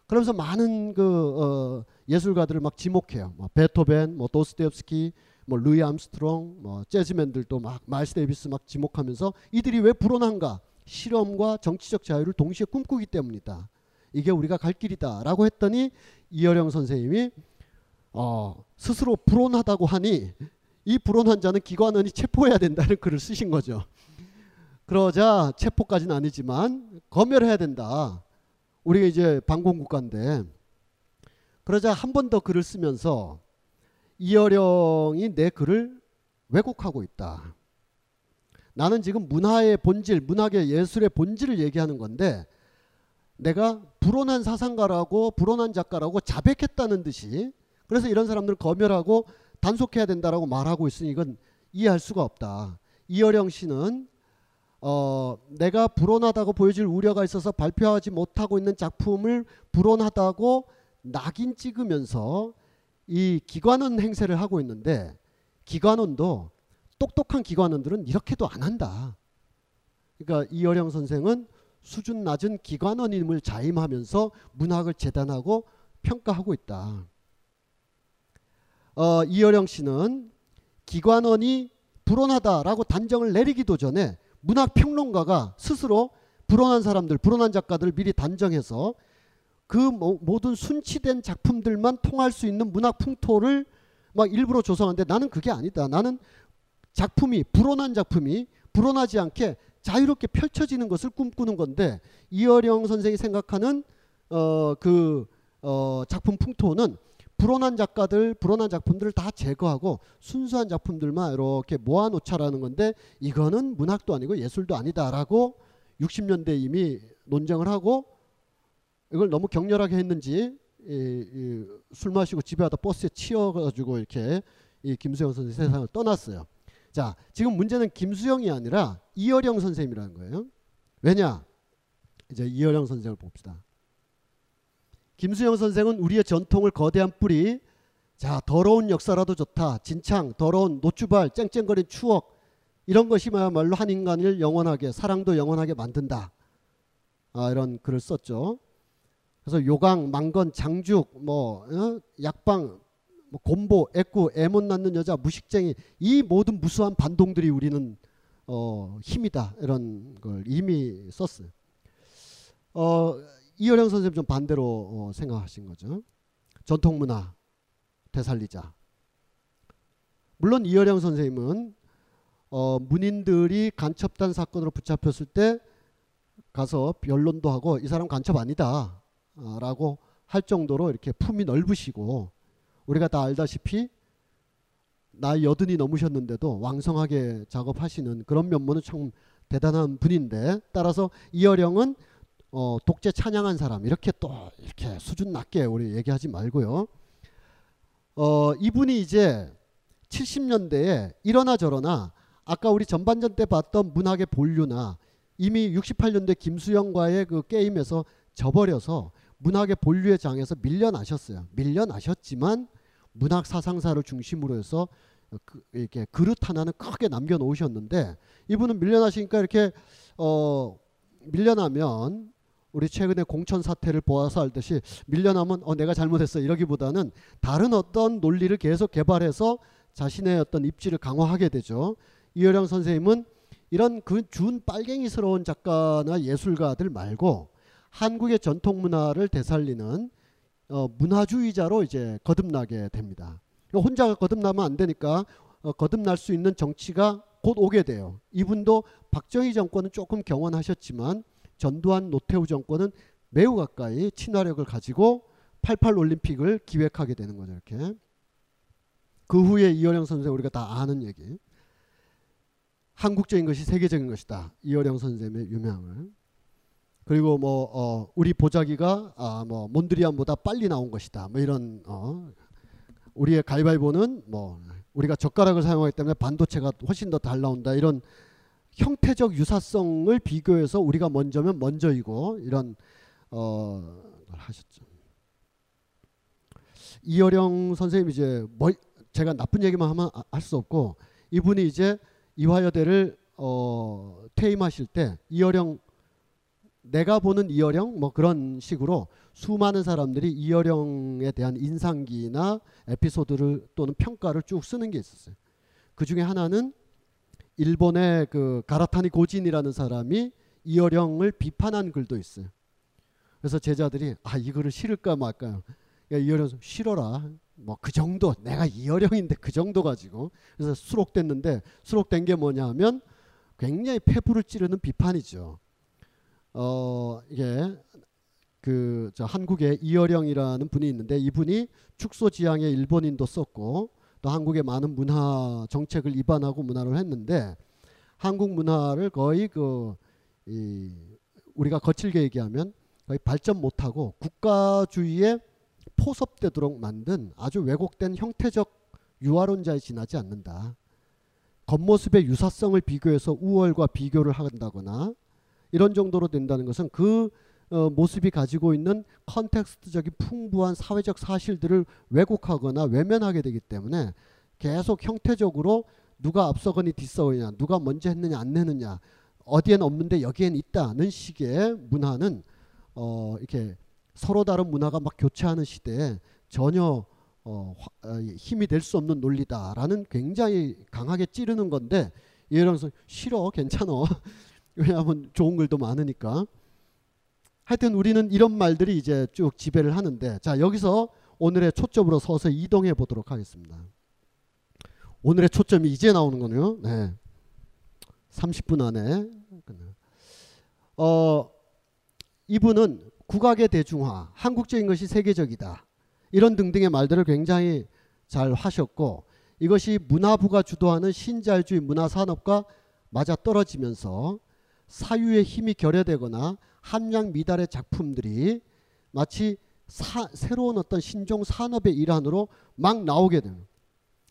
Speaker 7: 그러면서 많은 그 어, 예술가들을 막 지목해요. 뭐 베토벤, 뭐 도스토옙스키, 뭐 루이 암스트롱, 뭐 재즈맨들도 막 마일스 데이비스 막 지목하면서 이들이 왜 불온한가? 실험과 정치적 자유를 동시에 꿈꾸기 때문이다. 이게 우리가 갈 길이다라고 했더니 이어령 선생님이 어, 스스로 불온하다고 하니 이 불온한 자는 기관원이 체포해야 된다는 글을 쓰신 거죠. 그러자 체포까지는 아니지만 검열해야 된다. 우리가 이제 반공국가인데 그러자 한 번 더 글을 쓰면서 이어령이 내 글을 왜곡하고 있다. 나는 지금 문화의 본질, 문학의 예술의 본질을 얘기하는 건데 내가 불온한 사상가라고 불온한 작가라고 자백했다는 듯이 그래서 이런 사람들을 검열하고 단속해야 된다라고 말하고 있으니 이건 이해할 수가 없다. 이어령 씨는 어, 내가 불온하다고 보여질 우려가 있어서 발표하지 못하고 있는 작품을 불온하다고 낙인 찍으면서 이 기관원 행세를 하고 있는데 기관원도 똑똑한 기관원들은 이렇게도 안 한다. 그러니까 이어령 선생은 수준 낮은 기관원임을 자임하면서 문학을 재단하고 평가하고 있다. 어, 이어령 씨는 기관원이 불온하다라고 단정을 내리기도 전에 문학 평론가가 스스로 불온한 사람들, 불온한 작가들 미리 단정해서 그 모든 순치된 작품들만 통할 수 있는 문학 풍토를 막 일부러 조성하는데 나는 그게 아니다. 나는 작품이 불온한 작품이 불온하지 않게 자유롭게 펼쳐지는 것을 꿈꾸는 건데 이어령 선생이 생각하는 어, 그 어, 작품 풍토는 불온한 작가들, 불온한 작품들을 다 제거하고 순수한 작품들만 이렇게 모아놓자라는 건데 이거는 문학도 아니고 예술도 아니다라고 60년대 이미 논쟁을 하고 이걸 너무 격렬하게 했는지 이, 이, 술 마시고 집에 와다 버스에 치여가지고 이렇게 이 김수영 선생 세상을 떠났어요. 자, 지금 문제는 김수영이 아니라 이어령 선생님이라는 거예요. 왜냐? 이제 이어령 선생을 봅시다. 김수영 선생은 우리의 전통을 거대한 뿌리, 자 더러운 역사라도 좋다. 진창, 더러운 노추발, 쨍쨍거린 추억 이런 것이야말로 한 인간을 영원하게 사랑도 영원하게 만든다. 아, 이런 글을 썼죠. 그래서 요강, 망건, 장죽, 뭐 어? 약방, 뭐 곰보, 애꾸, 애못 낳는 여자, 무식쟁이 이 모든 무수한 반동들이 우리는 어, 힘이다 이런 걸 이미 썼어요. 어, 이어령 선생님 좀 반대로 어, 생각하신 거죠. 전통 문화 되살리자. 물론 이어령 선생님은 어, 문인들이 간첩단 사건으로 붙잡혔을 때 가서 변론도 하고 이 사람 간첩 아니다 어, 라고 할 정도로 이렇게 품이 넓으시고 우리가 다 알다시피 나이 여든이 넘으셨는데도 왕성하게 작업하시는 그런 면모는 참 대단한 분인데 따라서 이어령은 어, 독재 찬양한 사람 이렇게 또 이렇게 수준 낮게 우리 얘기하지 말고요. 어, 이분이 이제 70년대에 이러나 저러나 아까 우리 전반전 때 봤던 문학의 본류나 이미 68년대 김수영과의 그 게임에서 져버려서 문학의 본류의 장에서 밀려나셨어요. 밀려나셨지만 문학 사상사를 중심으로 해서 그, 이렇게 그릇 하나는 크게 남겨놓으셨는데 이분은 밀려나시니까 이렇게 어 밀려나면 우리 최근에 공천 사태를 보아서 알듯이 밀려나면 어 내가 잘못했어 이러기보다는 다른 어떤 논리를 계속 개발해서 자신의 어떤 입지를 강화하게 되죠. 이효령 선생님은 이런 그 준 빨갱이스러운 작가나 예술가들 말고 한국의 전통 문화를 되살리는 어, 문화주의자로 이제 거듭나게 됩니다. 혼자 거듭나면 안 되니까 어, 거듭날 수 있는 정치가 곧 오게 돼요. 이분도 박정희 정권은 조금 경원하셨지만 전두환 노태우 정권은 매우 가까이 친화력을 가지고 88 올림픽을 기획하게 되는 거죠. 이렇게. 그 후에 이어령 선생 우리가 다 아는 얘기. 한국적인 것이 세계적인 것이다. 이어령 선생의 유명을. 그리고 뭐 어, 우리 보자기가 아, 뭐 몬드리안보다 빨리 나온 것이다. 뭐 이런 어, 우리의 가위바위보는 뭐 우리가 젓가락을 사용하기 때문에 반도체가 훨씬 더 잘 나온다 이런 형태적 유사성을 비교해서 우리가 먼저면 먼저이고 이런 어 하셨죠. 이어령 선생님 이제 뭐 제가 나쁜 얘기만 하면 아, 할수 없고 이분이 이제 이화여대를 어 퇴임하실 때 이어령 내가 보는 이어령 뭐 그런 식으로 수많은 사람들이 이어령에 대한 인상기나 에피소드를 또는 평가를 쭉 쓰는 게 있었어요. 그 중에 하나는 일본의 그 가라타니 고진이라는 사람이 이어령을 비판한 글도 있어요. 그래서 제자들이 아 이거를 싫을까 말까요? 야 이어령 싫어라. 뭐 그 정도 내가 이어령인데 그 정도 가지고 그래서 수록됐는데 수록된 게 뭐냐면 굉장히 폐부를 찌르는 비판이죠. 어 이게 그저 한국에 이어령이라는 분이 있는데 이분이 축소지향의 일본인도 썼고 또 한국의 많은 문화 정책을 입안하고 문화를 했는데 한국 문화를 거의 그이 우리가 거칠게 얘기하면 거의 발전 못하고 국가주의에 포섭되도록 만든 아주 왜곡된 형태적 유화론자에 지나지 않는다. 겉모습의 유사성을 비교해서 우월과 비교를 한다거나 이런 정도로 된다는 것은 그 어, 모습이 가지고 있는 컨텍스트적인 풍부한 사회적 사실들을 왜곡하거나 외면하게 되기 때문에 계속 형태적으로 누가 앞서거니 뒤서거냐 누가 먼저 했느냐 안 했느냐 어디엔 없는데 여기엔 있다는 식의 문화는 어, 이렇게 서로 다른 문화가 막 교체하는 시대에 전혀 어, 화, 어, 힘이 될 수 없는 논리다라는 굉장히 강하게 찌르는 건데 이러면서 싫어 괜찮아. 왜냐하면 좋은 글도 많으니까 하여튼 우리는 이런 말들이 이제 쭉 지배를 하는데 자 여기서 오늘의 초점으로 서서 이동해 보도록 하겠습니다. 오늘의 초점이 이제 나오는 거네요. 네. 30분 안에 어 이분은 국악의 대중화, 한국적인 것이 세계적이다. 이런 등등의 말들을 굉장히 잘 하셨고 이것이 문화부가 주도하는 신자유주의 문화산업과 맞아 떨어지면서 사유의 힘이 결여되거나 함량 미달의 작품들이 마치 사, 새로운 어떤 신종 산업의 일환으로 막 나오게 되는.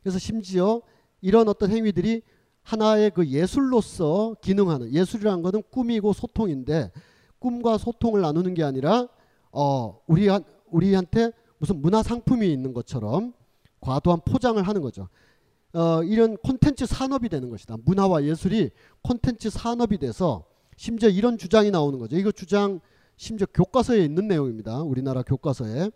Speaker 7: 그래서 심지어 이런 어떤 행위들이 하나의 그 예술로서 기능하는 예술이라는 것은 꿈이고 소통인데 꿈과 소통을 나누는 게 아니라 어 우리 우리한테 무슨 문화 상품이 있는 것처럼 과도한 포장을 하는 거죠. 어 이런 콘텐츠 산업이 되는 것이다. 문화와 예술이 콘텐츠 산업이 돼서 심지어 이런 주장이 나오는 거죠. 이거 주장 심지어 교과서에 있는 내용입니다. 우리나라 교과서에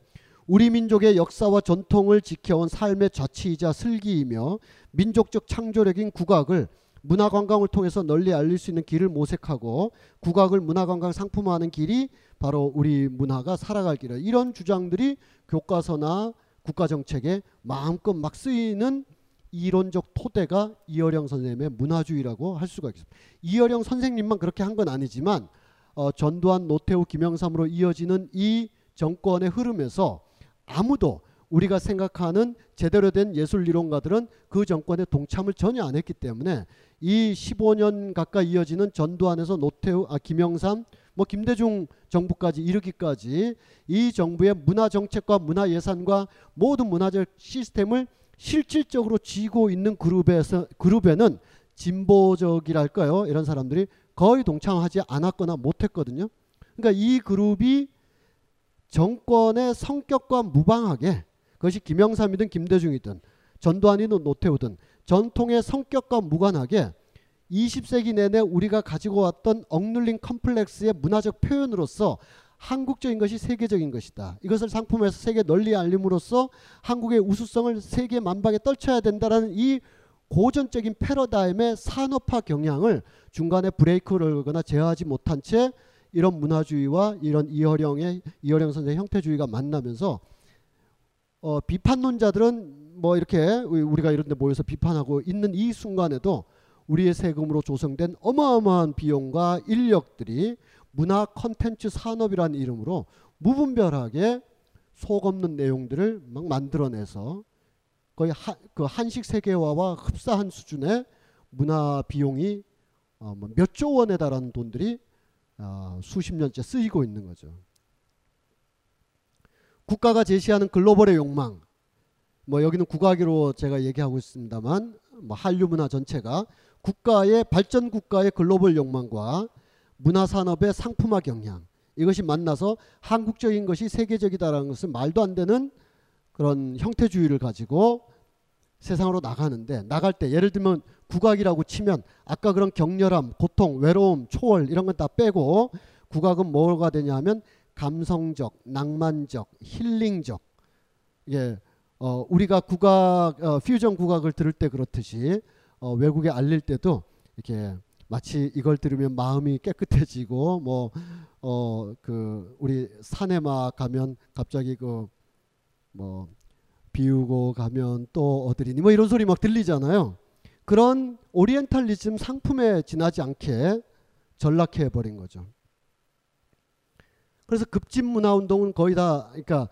Speaker 7: 우리 민족의 역사와 전통을 지켜온 삶의 자치이자 슬기이며 민족적 창조력인 국악을 문화관광을 통해서 널리 알릴 수 있는 길을 모색하고 국악을 문화관광 상품화하는 길이 바로 우리 문화가 살아갈 길이다. 이런 주장들이 교과서나 국가정책에 마음껏 막 쓰이는 이론적 토대가 이어령 선생님의 문화주의라고 할 수가 있습니다. 이어령 선생님만 그렇게 한 건 아니지만 어, 전두환, 노태우, 김영삼으로 이어지는 이 정권의 흐름에서 아무도 우리가 생각하는 제대로 된 예술 이론가들은 그 정권에 동참을 전혀 안 했기 때문에 이 15년 가까이 이어지는 전두환에서 노태우, 아, 김영삼, 뭐 김대중 정부까지 이르기까지 이 정부의 문화 정책과 문화 예산과 모든 문화적 시스템을 실질적으로 쥐고 있는 그룹에서 그룹에는 진보적이랄까요 이런 사람들이 거의 동참하지 않았거나 못했거든요. 그러니까 이 그룹이 정권의 성격과 무방하게 그것이 김영삼이든 김대중이든 전두환이든 노태우든 전통의 성격과 무관하게 20세기 내내 우리가 가지고 왔던 억눌린 컴플렉스의 문화적 표현으로서 한국적인 것이 세계적인 것이다. 이것을 상품에서 세계 널리 알림으로써 한국의 우수성을 세계 만방에 떨쳐야 된다라는 이 고전적인 패러다임의 산업화 경향을 중간에 브레이크를 걸거나 제어하지 못한 채 이런 문화주의와 이런 이어령의 이어령 선생 형태주의가 만나면서 어, 비판론자들은 뭐 이렇게 우리가 이런 데 모여서 비판하고 있는 이 순간에도 우리의 세금으로 조성된 어마어마한 비용과 인력들이 문화 컨텐츠 산업이라는 이름으로 무분별하게 속 없는 내용들을 막 만들어내서 거의 하, 그 한식 세계화와 흡사한 수준의 문화 비용이 어, 뭐 몇조 원에 달하는 돈들이 어, 수십 년째 쓰이고 있는 거죠. 국가가 제시하는 글로벌의 욕망 뭐 여기는 국악으로 제가 얘기하고 있습니다만 뭐 한류 문화 전체가 국가의 발전 국가의 글로벌 욕망과 문화 산업의 상품화 경향. 이것이 만나서 한국적인 것이 세계적이다라는 것은 말도 안 되는 그런 형태주의를 가지고 세상으로 나가는데 나갈 때 예를 들면 국악이라고 치면 아까 그런 격렬함, 고통, 외로움, 초월 이런 건 다 빼고 국악은 뭐가 되냐 하면 감성적, 낭만적, 힐링적. 예, 어, 우리가 국악 어, 퓨전 국악을 들을 때 그렇듯이 어, 외국에 알릴 때도 이렇게 마치 이걸 들으면 마음이 깨끗해지고 뭐 어 그 우리 산에 막 가면 갑자기 그 뭐 비우고 가면 또 어디리니 뭐 이런 소리 막 들리잖아요. 그런 오리엔탈리즘 상품에 지나지 않게 전락해 버린 거죠. 그래서 급진 문화 운동은 거의 다 그러니까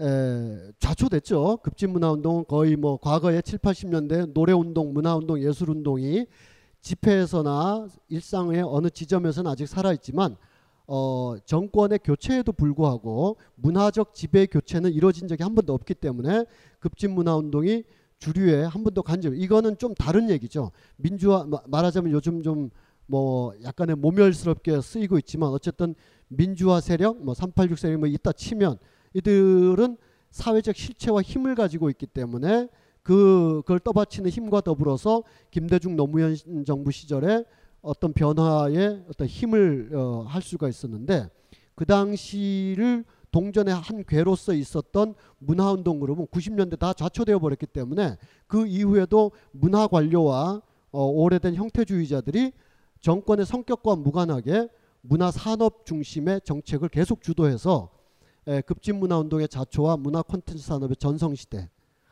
Speaker 7: 에, 좌초됐죠. 급진 문화 운동은 거의 뭐 과거에 7, 80년대 노래 운동, 문화 운동, 예술 운동이 집회에서나 일상의 어느 지점에서는 아직 살아 있지만 어, 정권의 교체에도 불구하고 문화적 지배 교체는 이루어진 적이 한 번도 없기 때문에 급진 문화 운동이 주류에 한 번도 간접 이거는 좀 다른 얘기죠. 민주화 말하자면 요즘 좀 뭐 약간의 모멸스럽게 쓰이고 있지만 어쨌든 민주화 세력 뭐 386 세력 뭐 있다 치면 이들은 사회적 실체와 힘을 가지고 있기 때문에 그, 그걸 떠받치는 힘과 더불어서 김대중 노무현 정부 시절에 어떤 변화에 어떤 힘을 어, 할 수가 있었는데 그 당시를 동전의 한 괴로서 있었던 문화운동 그룹은 90년대 다 좌초되어 버렸기 때문에 그 이후에도 문화 관료와 어, 오래된 형태주의자들이 정권의 성격과 무관하게 문화 산업 중심의 정책을 계속 주도해서 에, 급진 문화 운동의 자초와 문화 콘텐츠 산업의 전성 시대.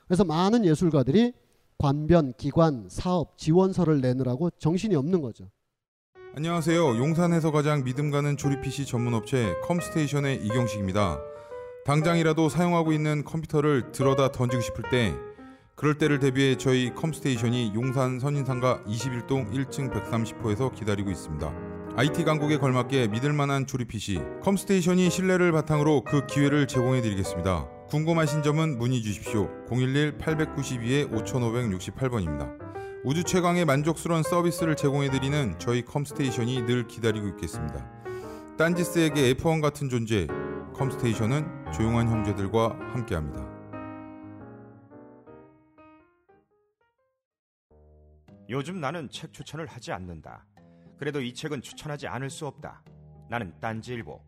Speaker 7: 그래서 많은 예술가들이 관변, 기관, 사업, 지원서를 내느라고 정신이 없는 거죠.
Speaker 8: 안녕하세요. 용산에서 가장 믿음 가는 조립 PC 전문 업체 컴스테이션의 이경식입니다. 당장이라도 사용하고 있는 컴퓨터를 들어다 던지고 싶을 때 그럴 때를 대비해 저희 컴스테이션이 용산 선인상가 21동 1층 130호에서 기다리고 있습니다. IT 강국에 걸맞게 믿을 만한 조립 PC 컴스테이션이 신뢰를 바탕으로 그 기회를 제공해 드리겠습니다. 궁금하신 점은 문의 주십시오. 011-892-5568번입니다. 우주 최강의 만족스러운 서비스를 제공해 드리는 저희 컴스테이션이 늘 기다리고 있겠습니다. 딴지스에게 F1 같은 존재 컴스테이션은 조용한 형제들과 함께합니다.
Speaker 6: 요즘 나는 책 추천을 하지 않는다. 그래도 이 책은 추천하지 않을 수 없다. 나는 딴지일보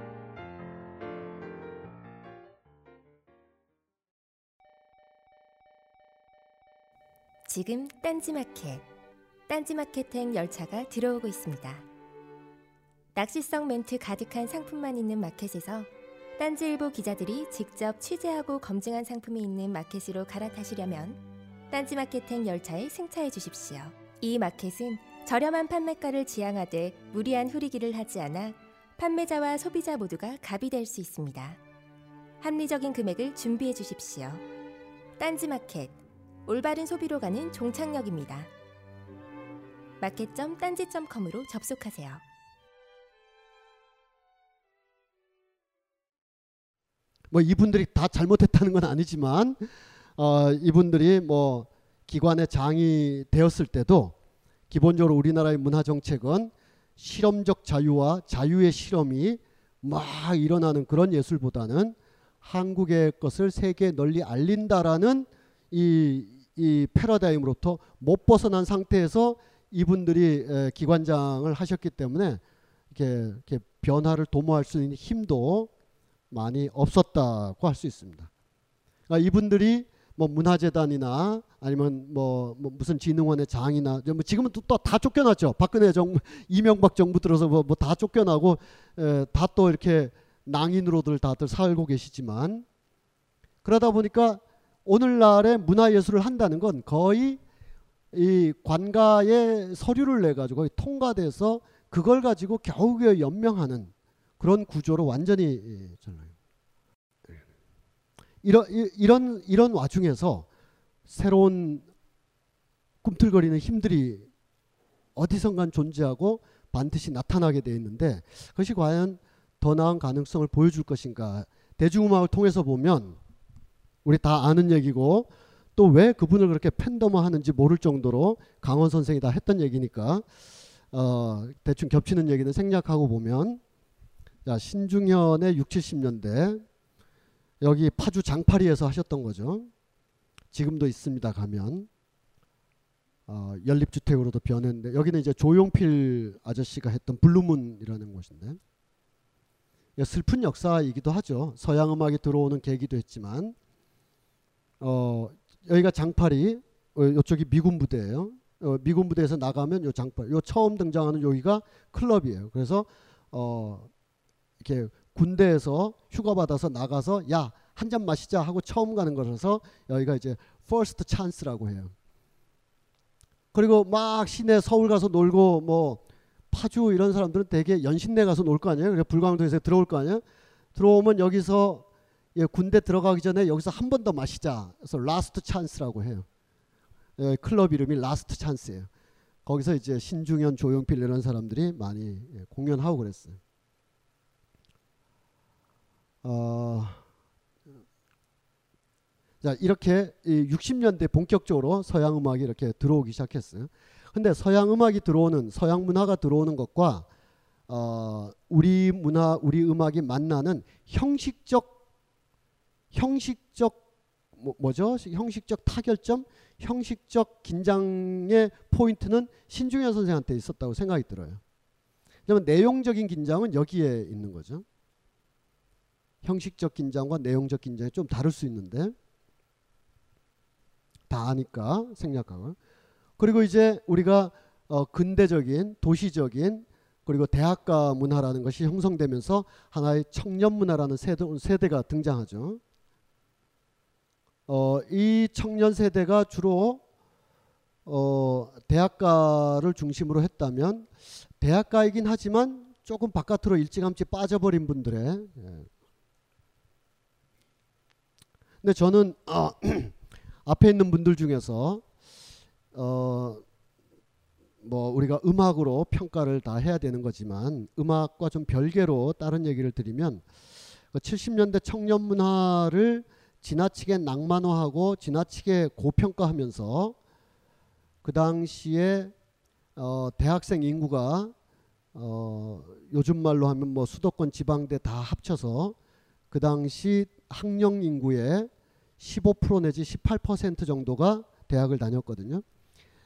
Speaker 9: 지금 딴지마켓, 딴지마켓행 열차가 들어오고 있습니다. 낚시성 멘트 가득한 상품만 있는 마켓에서 딴지일보 기자들이 직접 취재하고 검증한 상품이 있는 마켓으로 갈아타시려면 딴지마켓행 열차에 승차해 주십시오. 이 마켓은 저렴한 판매가를 지향하되 무리한 후리기를 하지 않아 판매자와 소비자 모두가 갑이 될 수 있습니다. 합리적인 금액을 준비해 주십시오. 딴지마켓 올바른 소비로 가는 종착역입니다. 마켓점 딴지점컴으로 접속하세요.
Speaker 7: 뭐 이분들이 다 잘못했다는 건 아니지만 어, 이분들이 뭐 기관의 장이 되었을 때도 기본적으로 우리나라의 문화 정책은 실험적 자유와 자유의 실험이 막 일어나는 그런 예술보다는 한국의 것을 세계 에 널리 알린다라는 이, 이 패러다임으로부터 못 벗어난 상태에서 이분들이 에, 기관장을 하셨기 때문에 이렇게, 이렇게 변화를 도모할 수 있는 힘도 많이 없었다고 할 수 있습니다. 그러니까 이분들이 뭐 문화재단이나 아니면 뭐, 뭐 무슨 진흥원의 장이나 뭐 지금은 또 다 쫓겨났죠. 박근혜 정부, 이명박 정부 들어서 뭐 다 쫓겨나고 다 또 이렇게 낭인으로들 다들 살고 계시지만 그러다 보니까 오늘날의 문화예술을 한다는 건 거의 이 관가의 서류를 내 가지고 통과돼서 그걸 가지고 겨우겨우 연명하는 그런 구조로 완전히 전락해요. 이런 이런 이런 와중에서 새로운 꿈틀거리는 힘들이 어디선간 존재하고 반드시 나타나게 돼 있는데 그것이 과연 더 나은 가능성을 보여줄 것인가 대중음악을 통해서 보면 우리 다 아는 얘기고 또 왜 그분을 그렇게 팬덤화하는지 모를 정도로 강헌 선생이 다 했던 얘기니까 어, 대충 겹치는 얘기는 생략하고 보면 자, 신중현의 6, 70년대 여기 파주 장파리에서 하셨던 거죠. 지금도 있습니다. 가면 어, 연립주택으로도 변했는데 여기는 이제 조용필 아저씨가 했던 블루문이라는 곳인데 슬픈 역사이기도 하죠. 서양 음악이 들어오는 계기도 했지만 어, 여기가 장파리 어, 이쪽이 미군 부대예요. 어, 미군 부대에서 나가면 요 장파리 요 처음 등장하는 여기가 클럽이에요. 그래서 어, 이렇게 군대에서 휴가 받아서 나가서 야 한 잔 마시자 하고 처음 가는 거라서 여기가 이제 first chance라고 해요. 그리고 막 시내 서울 가서 놀고 뭐 파주 이런 사람들은 대개 연신내 가서 놀 거 아니에요. 그래 불광도에서 들어올 거 아니에요. 들어오면 여기서 예, 군대 들어가기 전에 여기서 한 번 더 마시자. 그래서 라스트 찬스라고 해요. 예, 클럽 이름이 라스트 찬스예요. 거기서 이제 신중현, 조용필 이런 사람들이 많이 예, 공연하고 그랬어요. 어, 자 이렇게 60년대 본격적으로 서양 음악이 이렇게 들어오기 시작했어요. 근데 서양 음악이 들어오는 서양 문화가 들어오는 것과 어, 우리 문화, 우리 음악이 만나는 형식적 형식적 뭐, 뭐죠? 형식적 타결점, 형식적 긴장의 포인트는 신중현 선생한테 있었다고 생각이 들어요. 그러면 내용적인 긴장은 여기에 있는 거죠. 형식적 긴장과 내용적 긴장이 좀 다를 수 있는데 다 아니까 생략하고 그리고 이제 우리가 어 근대적인 도시적인 그리고 대학가 문화라는 것이 형성되면서 하나의 청년 문화라는 세대, 세대가 등장하죠. 어, 이 청년 세대가 주로 어, 대학가를 중심으로 했다면 대학가이긴 하지만 조금 바깥으로 일찌감치 빠져버린 분들의 예. 근데 저는 어, 앞에 있는 분들 중에서 어, 뭐 우리가 음악으로 평가를 다 해야 되는 거지만 음악과 좀 별개로 다른 얘기를 드리면 그 70년대 청년 문화를 지나치게 낭만화하고 지나치게 고평가하면서 그 당시에 어, 대학생 인구가 어, 요즘 말로 하면 뭐 수도권 지방대 다 합쳐서 그 당시 학령 인구의 15% 내지 18% 정도가 대학을 다녔거든요.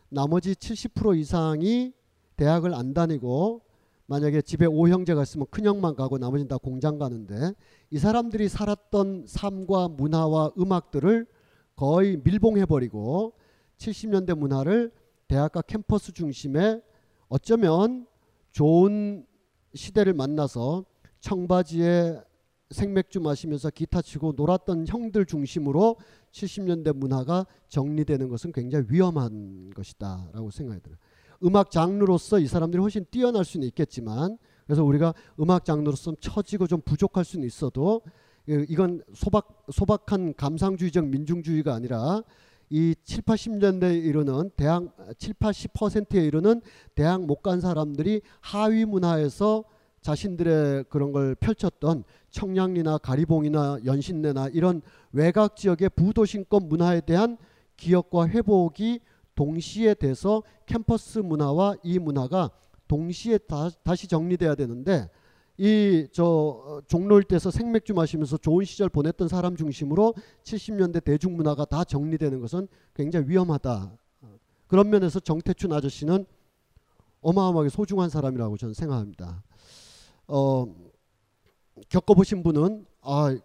Speaker 7: 나머지 70% 이상이 대학을 안 다니고 만약에 집에 오형제가 있으면 큰형만 가고 나머지는 다 공장 가는데 이 사람들이 살았던 삶과 문화와 음악들을 거의 밀봉해버리고 70년대 문화를 대학가 캠퍼스 중심에 어쩌면 좋은 시대를 만나서 청바지에 생맥주 마시면서 기타 치고 놀았던 형들 중심으로 70년대 문화가 정리되는 것은 굉장히 위험한 것이다라고 생각이 들어요. 음악 장르로서 이 사람들이 훨씬 뛰어날 수는 있겠지만 그래서 우리가 음악 장르로서 처지고 좀 부족할 수는 있어도 이건 소박 소박한 감상주의적 민중주의가 아니라 이 7, 80년대에 이르는 대학 7, 80%에 이르는 대학 못 간 사람들이 하위 문화에서 자신들의 그런 걸 펼쳤던 청량리나 가리봉이나 연신내나 이런 외곽 지역의 부도심권 문화에 대한 기억과 회복이 동시에 돼서 캠퍼스 문화와 이 문화가 동시에 다, 시 정리돼야 되는데 이 저 종로 일대에서 생맥주 마시면서 좋은 시절 보냈던 사람 중심으로 70년대 대중문화가 다 정리되는 것은 굉장히 위험하다. 그런 면에서 정태춘 아저씨는 어마어마하게 소중한 사람이라고 저는 생각합니다. 어, 겪어보신 분은 아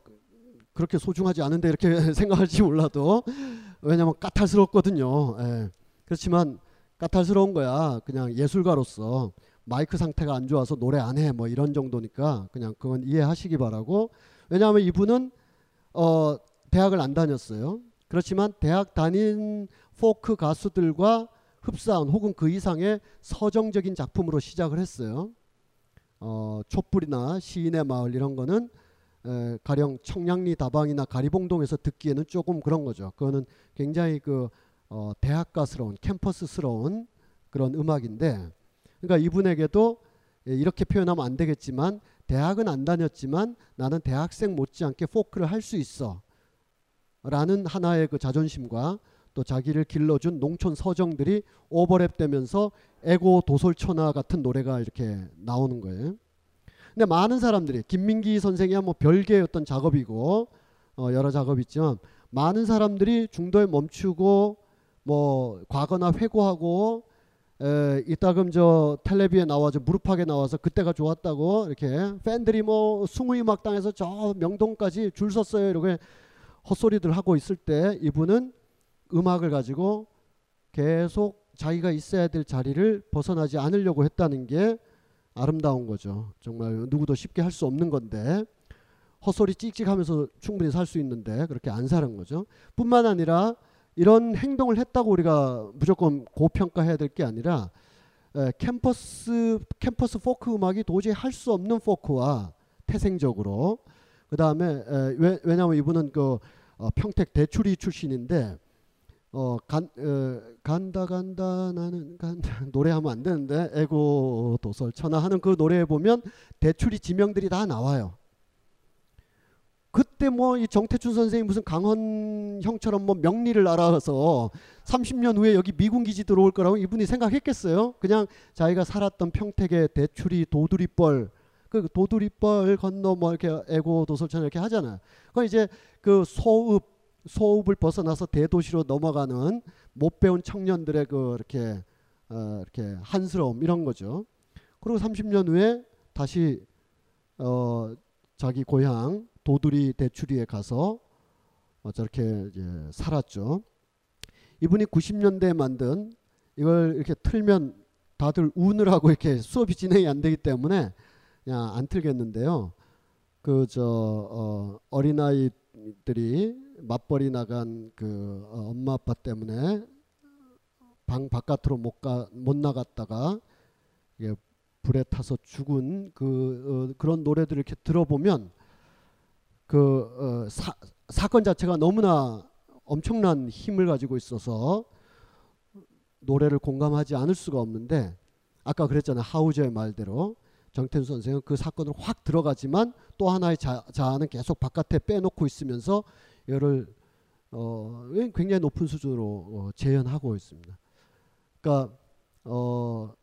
Speaker 7: 그렇게 소중하지 않은데 이렇게 생각할지 몰라도 왜냐하면 까탈스럽거든요. 예. 그렇지만 까탈스러운 거야. 그냥 예술가로서 마이크 상태가 안 좋아서 노래 안 해 뭐 이런 정도니까 그냥 그건 이해하시기 바라고. 왜냐하면 이분은 어, 대학을 안 다녔어요. 그렇지만 대학 다닌 포크 가수들과 흡사한 혹은 그 이상의 서정적인 작품으로 시작을 했어요. 어, 촛불이나 시인의 마을 이런 거는 에, 가령 청량리 다방이나 가리봉동에서 듣기에는 조금 그런 거죠. 그거는 굉장히 그 어, 대학가스러운 캠퍼스스러운 그런 음악인데, 그러니까 이분에게도 예, 이렇게 표현하면 안 되겠지만 대학은 안 다녔지만 나는 대학생 못지않게 포크를 할 수 있어. 라는 하나의 그 자존심과 또 자기를 길러준 농촌 서정들이 오버랩되면서 에고 도솔천하 같은 노래가 이렇게 나오는 거예요. 근데 많은 사람들이 김민기 선생이야 뭐 별개의 어떤 작업이고 어 여러 작업이 있지만 많은 사람들이 중도에 멈추고 뭐 과거나 회고하고 에, 이따금 저 텔레비에 나와서 무릎하게 나와서 그때가 좋았다고 이렇게 팬들이 뭐 숭의음악당에서 저 명동까지 줄 섰어요 이렇게 헛소리들 하고 있을 때 이분은 음악을 가지고 계속 자기가 있어야 될 자리를 벗어나지 않으려고 했다는 게 아름다운 거죠. 정말 누구도 쉽게 할 수 없는 건데 헛소리 찍찍하면서 충분히 살 수 있는데 그렇게 안 사는 거죠. 뿐만 아니라 이런 행동을 했다고 우리가 무조건 고평가해야 될 게 아니라 에, 캠퍼스 캠퍼스 포크 음악이 도저히 할 수 없는 포크와 태생적으로 그 다음에 왜, 왜냐하면 이분은 그 어, 평택 대추리 출신인데 어, 간, 어, 간다 간다 나는 간다 노래하면 안 되는데 에고 도설 천하 하는 그 노래에 보면 대추리 지명들이 다 나와요. 그때 뭐 이 정태춘 선생이 무슨 강헌 형처럼 뭐 명리를 알아서 30년 후에 여기 미군 기지 들어올 거라고 이분이 생각했겠어요? 그냥 자기가 살았던 평택의 대추리 도두리뻘 그 도두리뻘 건너 뭐 이렇게 에고 도설천 이렇게 하잖아요. 그 이제 그 소읍 소읍을 벗어나서 대도시로 넘어가는 못 배운 청년들의 그 이렇게 어 이렇게 한스러움 이런 거죠. 그리고 30년 후에 다시 어 자기 고향 도두리 대추리에 가서 어 저렇게 이제 살았죠. 이분이 90년대에 만든 이걸 이렇게 틀면 다들 우느라고 이렇게 수업이 진행이 안 되기 때문에 그냥 안 틀겠는데요. 그저 어 어린아이들이 맞벌이 나간 그어 엄마 아빠 때문에 방 바깥으로 못 가 못 나갔다가 예, 불에 타서 죽은 그 어, 그런 노래들을 이렇게 들어보면 그 어, 사, 사건 자체가 너무나 엄청난 힘을 가지고 있어서 노래를 공감하지 않을 수가 없는데 아까 그랬잖아요 하우저의 말대로 정태준 선생은 그 사건을 확 들어가지만 또 하나의 자, 자아는 계속 바깥에 빼놓고 있으면서 이거를 어, 굉장히 높은 수준으로 어, 재현하고 있습니다. 그러니까 어,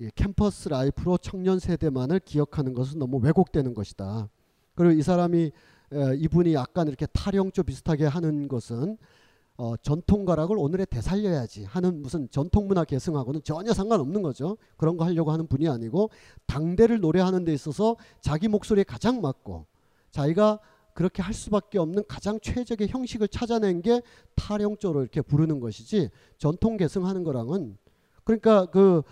Speaker 7: 예, 캠퍼스 라이프로 청년 세대만을 기억하는 것은 너무 왜곡되는 것이다. 그리고 이 사람이 에, 이분이 약간 이렇게 탈영조 비슷하게 하는 것은 어, 전통 가락을 오늘에 되살려야지 하는 무슨 전통 문화 계승하고는 전혀 상관없는 거죠. 그런 거 하려고 하는 분이 아니고 당대를 노래하는 데 있어서 자기 목소리에 가장 맞고 자기가 그렇게 할 수밖에 없는 가장 최적의 형식을 찾아낸 게 탈영조로 이렇게 부르는 것이지 전통 계승하는 거랑은 그러니까 그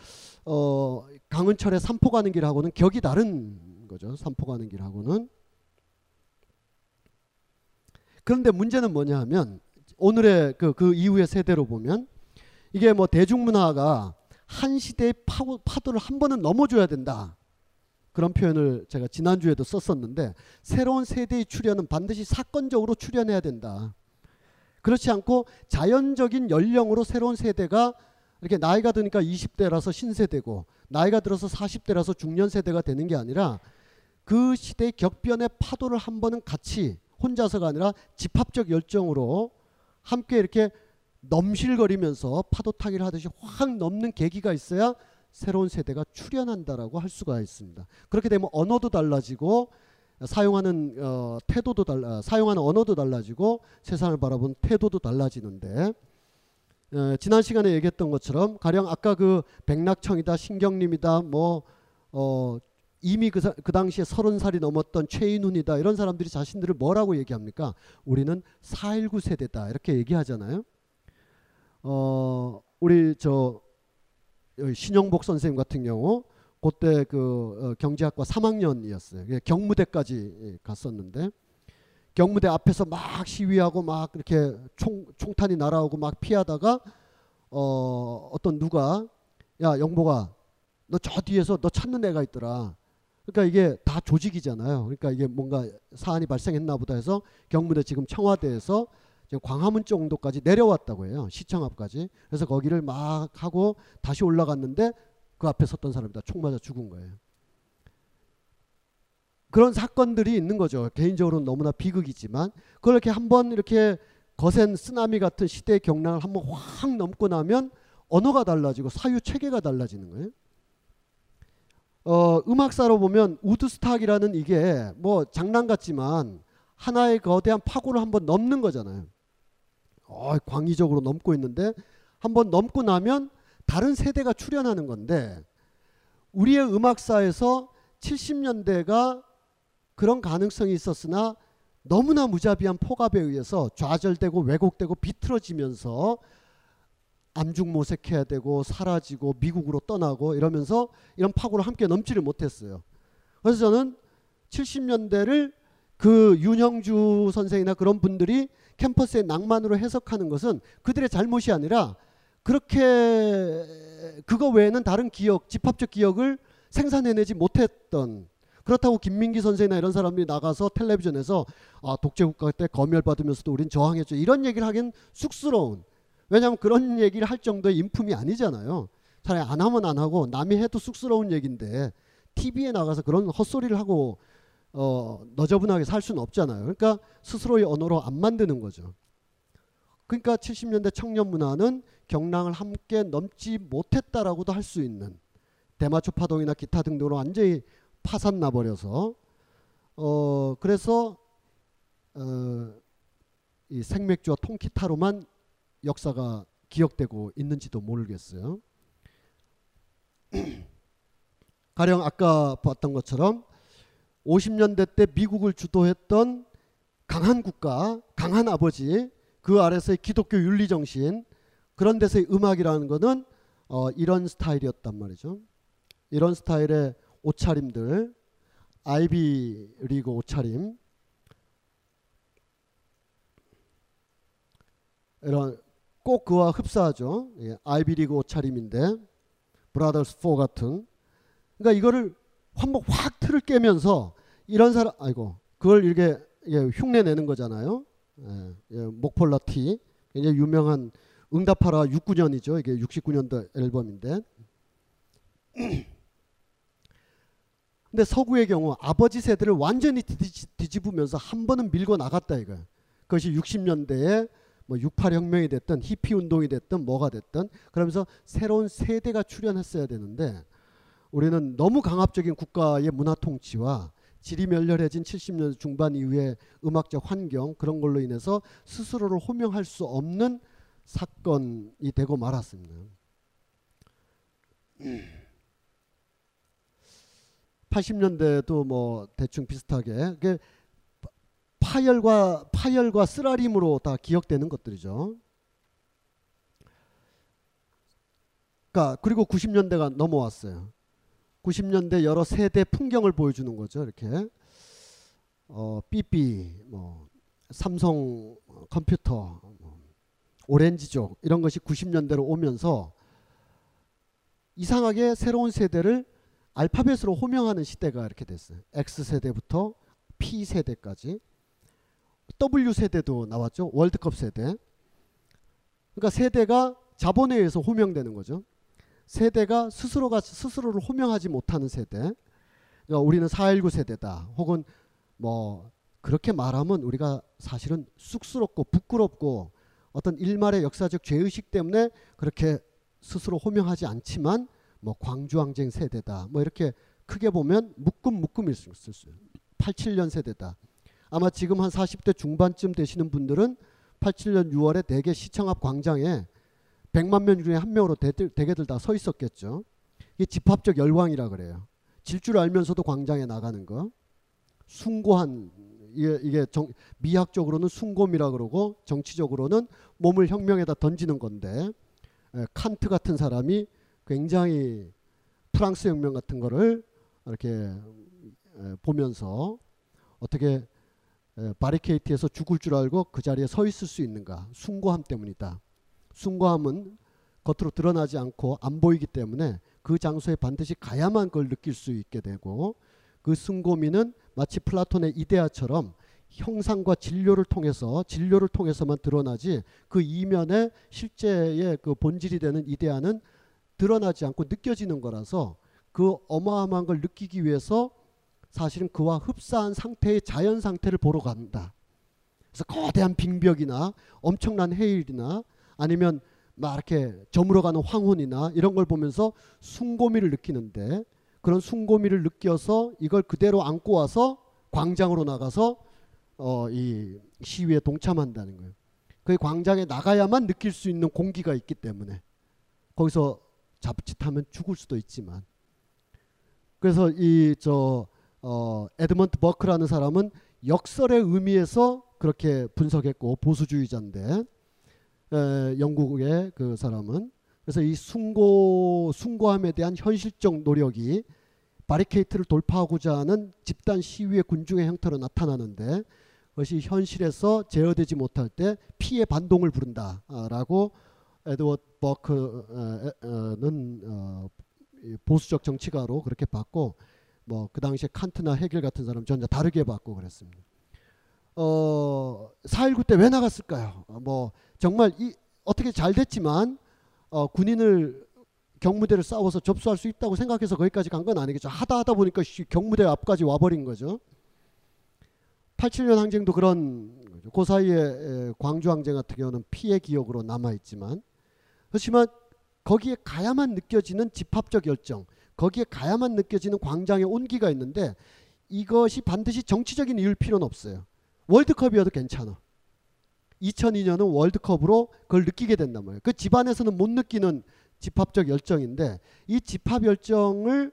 Speaker 7: 어, 강은철의 삼포 가는 길하고는 격이 다른 거죠. 삼포 가는 길하고는 그런데 문제는 뭐냐 하면 오늘의 그, 그 이후의 세대로 보면 이게 뭐 대중문화가 한 시대의 파고, 파도를 한 번은 넘어줘야 된다. 그런 표현을 제가 지난주에도 썼었는데 새로운 세대의 출현은 반드시 사건적으로 출현해야 된다. 그렇지 않고 자연적인 연령으로 새로운 세대가 이렇게 나이가 드니까 20대라서 신세대고 나이가 들어서 40대라서 중년 세대가 되는 게 아니라 그 시대의 격변의 파도를 한 번은 같이 혼자서가 아니라 집합적 열정으로 함께 이렇게 넘실거리면서 파도 타기를 하듯이 확 넘는 계기가 있어야 새로운 세대가 출현한다라고 할 수가 있습니다. 그렇게 되면 언어도 달라지고 사용하는 어, 태도도 달라 사용하는 언어도 달라지고 세상을 바라보는 태도도 달라지는데 어, 지난 시간에 얘기했던 것처럼 가령 아까 그 백낙청이다 신경림이다 뭐 어, 이미 그, 사- 그 당시에 서른 살이 넘었던 최인훈이다 이런 사람들이 자신들을 뭐라고 얘기합니까? 우리는 4.19 세대다 이렇게 얘기하잖아요. 어 우리 저 여기 신영복 선생님 같은 경우 그때 그 어, 경제학과 3학년이었어요. 경무대까지 예, 갔었는데 경무대 앞에서 막 시위하고 막 이렇게 총 총탄이 날아오고 막 피하다가 어 어떤 누가 야 영복아 너 저 뒤에서 너 찾는 애가 있더라. 그러니까 이게 다 조직이잖아요. 그러니까 이게 뭔가 사안이 발생했나 보다 해서 경무대 지금 청와대에서 지금 광화문 정도까지 내려왔다고 해요. 시청 앞까지. 그래서 거기를 막 하고 다시 올라갔는데 그 앞에 섰던 사람이 다 총 맞아 죽은 거예요. 그런 사건들이 있는 거죠. 개인적으로는 너무나 비극이지만 그걸 이렇게 한번 이렇게 거센 쓰나미 같은 시대의 경랑을 한번 확 넘고 나면 언어가 달라지고 사유 체계가 달라지는 거예요. 어, 음악사로 보면 우드스탁이라는 이게 뭐 장난 같지만 하나의 거대한 파고를 한번 넘는 거잖아요. 어, 광의적으로 넘고 있는데 한번 넘고 나면 다른 세대가 출현하는 건데 우리의 음악사에서 70년대가 그런 가능성이 있었으나 너무나 무자비한 폭압에 의해서 좌절되고 왜곡되고 비틀어지면서 암중 모색해야 되고 사라지고 미국으로 떠나고 이러면서 이런 파고를 함께 넘지를 못했어요. 그래서 저는 70년대를 그 윤형주 선생이나 그런 분들이 캠퍼스의 낭만으로 해석하는 것은 그들의 잘못이 아니라 그렇게 그거 외에는 다른 기억, 집합적 기억을 생산해내지 못했던 그렇다고 김민기 선생이나 이런 사람들이 나가서 텔레비전에서 아, 독재국가 때 검열받으면서도 우린 저항했죠. 이런 얘기를 하긴 쑥스러운. 왜냐하면 그런 얘기를 할 정도의 인품이 아니잖아요. 차라리 안 하면 안 하고 남이 해도 쑥스러운 얘기인데 TV에 나가서 그런 헛소리를 하고 어, 너저분하게 살 수는 없잖아요. 그러니까 스스로의 언어로 안 만드는 거죠. 그러니까 70년대 청년 문화는 경랑을 함께 넘지 못했다라고도 할 수 있는 대마초 파동이나 기타 등등으로 완전히 파산 나 버려서 어 그래서 어, 이 생맥주와 통기타로만 역사가 기억되고 있는지도 모르겠어요. 가령 아까 봤던 것처럼 50년대 때 미국을 주도했던 강한 국가, 강한 아버지, 그 아래서의 기독교 윤리 정신 그런 데서의 음악이라는 것은 어, 이런 스타일이었단 말이죠. 이런 스타일의 옷차림들, 아이비 리그 옷차림, 이런 꼭 그와 흡사하죠. 예, 아이비 리그 옷차림인데 브라더스 4 같은. 그러니까 이거를 한번 확 틀을 깨면서 이런 사람, 아이고, 그걸 이렇게 예, 흉내 내는 거잖아요. 예, 예, 목폴라 티 굉장히 유명한 응답하라 69년이죠. 이게 69년도 앨범인데. 근데 서구의 경우 아버지 세대를 완전히 뒤집, 뒤집으면서 한 번은 밀고 나갔다 이거예요. 그것이 60년대에 뭐 68 혁명이 됐든 히피 운동이 됐든 뭐가 됐든 그러면서 새로운 세대가 출현했어야 되는데 우리는 너무 강압적인 국가의 문화 통치와 질이 멸렬해진 70년 중반 이후의 음악적 환경 그런 걸로 인해서 스스로를 호명할 수 없는 사건이 되고 말았습니다. 80년대도 뭐 대충 비슷하게 파열과 파열과 쓰라림으로 다 기억되는 것들이죠. 그러니까 그리고 90년대가 넘어왔어요. 90년대 여러 세대 풍경을 보여주는 거죠. 이렇게 어, 삐삐, 뭐 삼성 컴퓨터, 뭐, 오렌지족 이런 것이 90년대로 오면서 이상하게 새로운 세대를 알파벳으로 호명하는 시대가 이렇게 됐어요. X 세대부터 P 세대까지 W 세대도 나왔죠. 월드컵 세대. 그러니까 세대가 자본에 의해서 호명되는 거죠. 세대가 스스로가 스스로를 호명하지 못하는 세대. 그러니까 우리는 4.19 세대다. 혹은 뭐 그렇게 말하면 우리가 사실은 쑥스럽고 부끄럽고 어떤 일말의 역사적 죄의식 때문에 그렇게 스스로 호명하지 않지만 뭐 광주항쟁 세대다. 뭐 이렇게 크게 보면 묶음 묶음일 수 있어요. 87년 세대다. 아마 지금 한 40대 중반쯤 되시는 분들은 87년 6월에 대개 시청 앞 광장에 100만 명 중에 한 명으로 대들, 대개들 다 서 있었겠죠. 이게 집합적 열광이라 그래요. 질 줄 알면서도 광장에 나가는 거. 숭고한 이게, 이게 정, 미학적으로는 숭고미라 그러고 정치적으로는 몸을 혁명에다 던지는 건데 에, 칸트 같은 사람이 굉장히 프랑스 혁명 같은 거를 이렇게 에, 보면서 어떻게 에, 바리케이트에서 죽을 줄 알고 그 자리에 서 있을 수 있는가 숭고함 때문이다. 숭고함은 겉으로 드러나지 않고 안 보이기 때문에 그 장소에 반드시 가야만 그걸 느낄 수 있게 되고 그 숭고미는 마치 플라톤의 이데아처럼 형상과 진료를 통해서 진료를 통해서만 드러나지 그 이면에 실제의 그 본질이 되는 이데아는 드러나지 않고 느껴지는 거라서 그 어마어마한 걸 느끼기 위해서 사실은 그와 흡사한 상태의 자연 상태를 보러 간다. 그래서 거대한 빙벽이나 엄청난 해일이나 아니면 막 이렇게 저물어가는 황혼이나 이런 걸 보면서 숭고미를 느끼는데 그런 숭고미를 느껴서 이걸 그대로 안고 와서 광장으로 나가서 어, 이 시위에 동참한다는 거예요. 그 광장에 나가야만 느낄 수 있는 공기가 있기 때문에 거기서 자칫하면 죽을 수도 있지만 그래서 이 저 어, 에드먼트 버크라는 사람은 역설의 의미에서 그렇게 분석했고 보수주의자인데 에, 영국의 그 사람은. 그래서 이 숭고 숭고함에 대한 현실적 노력이 바리케이트를 돌파하고자 하는 집단 시위의 군중의 형태로 나타나는데 그것이 현실에서 제어되지 못할 때 피해 반동을 부른다라고 에드워드 버크는 어, 보수적 정치가로 그렇게 봤고 뭐 그 당시에 칸트나 헤겔 같은 사람 전혀 다르게 봤고 그랬습니다. 어, 4.19 때 왜 나갔을까요? 어, 뭐 정말 이 어떻게 잘 됐지만 어, 군인을 경무대를 싸워서 접수할 수 있다고 생각해서 거기까지 간 건 아니겠죠. 하다 하다 보니까 경무대 앞까지 와버린 거죠. 87년 항쟁도 그런 거죠. 그 사이에 광주 항쟁 같은 경우는 피해 기억으로 남아 있지만 그렇지만 거기에 가야만 느껴지는 집합적 열정, 거기에 가야만 느껴지는 광장의 온기가 있는데 이것이 반드시 정치적인 이유일 필요는 없어요. 월드컵이어도 괜찮아. 2002년은 월드컵으로 그걸 느끼게 된단 말이에요. 그 집안에서는 못 느끼는 집합적 열정인데 이 집합 열정을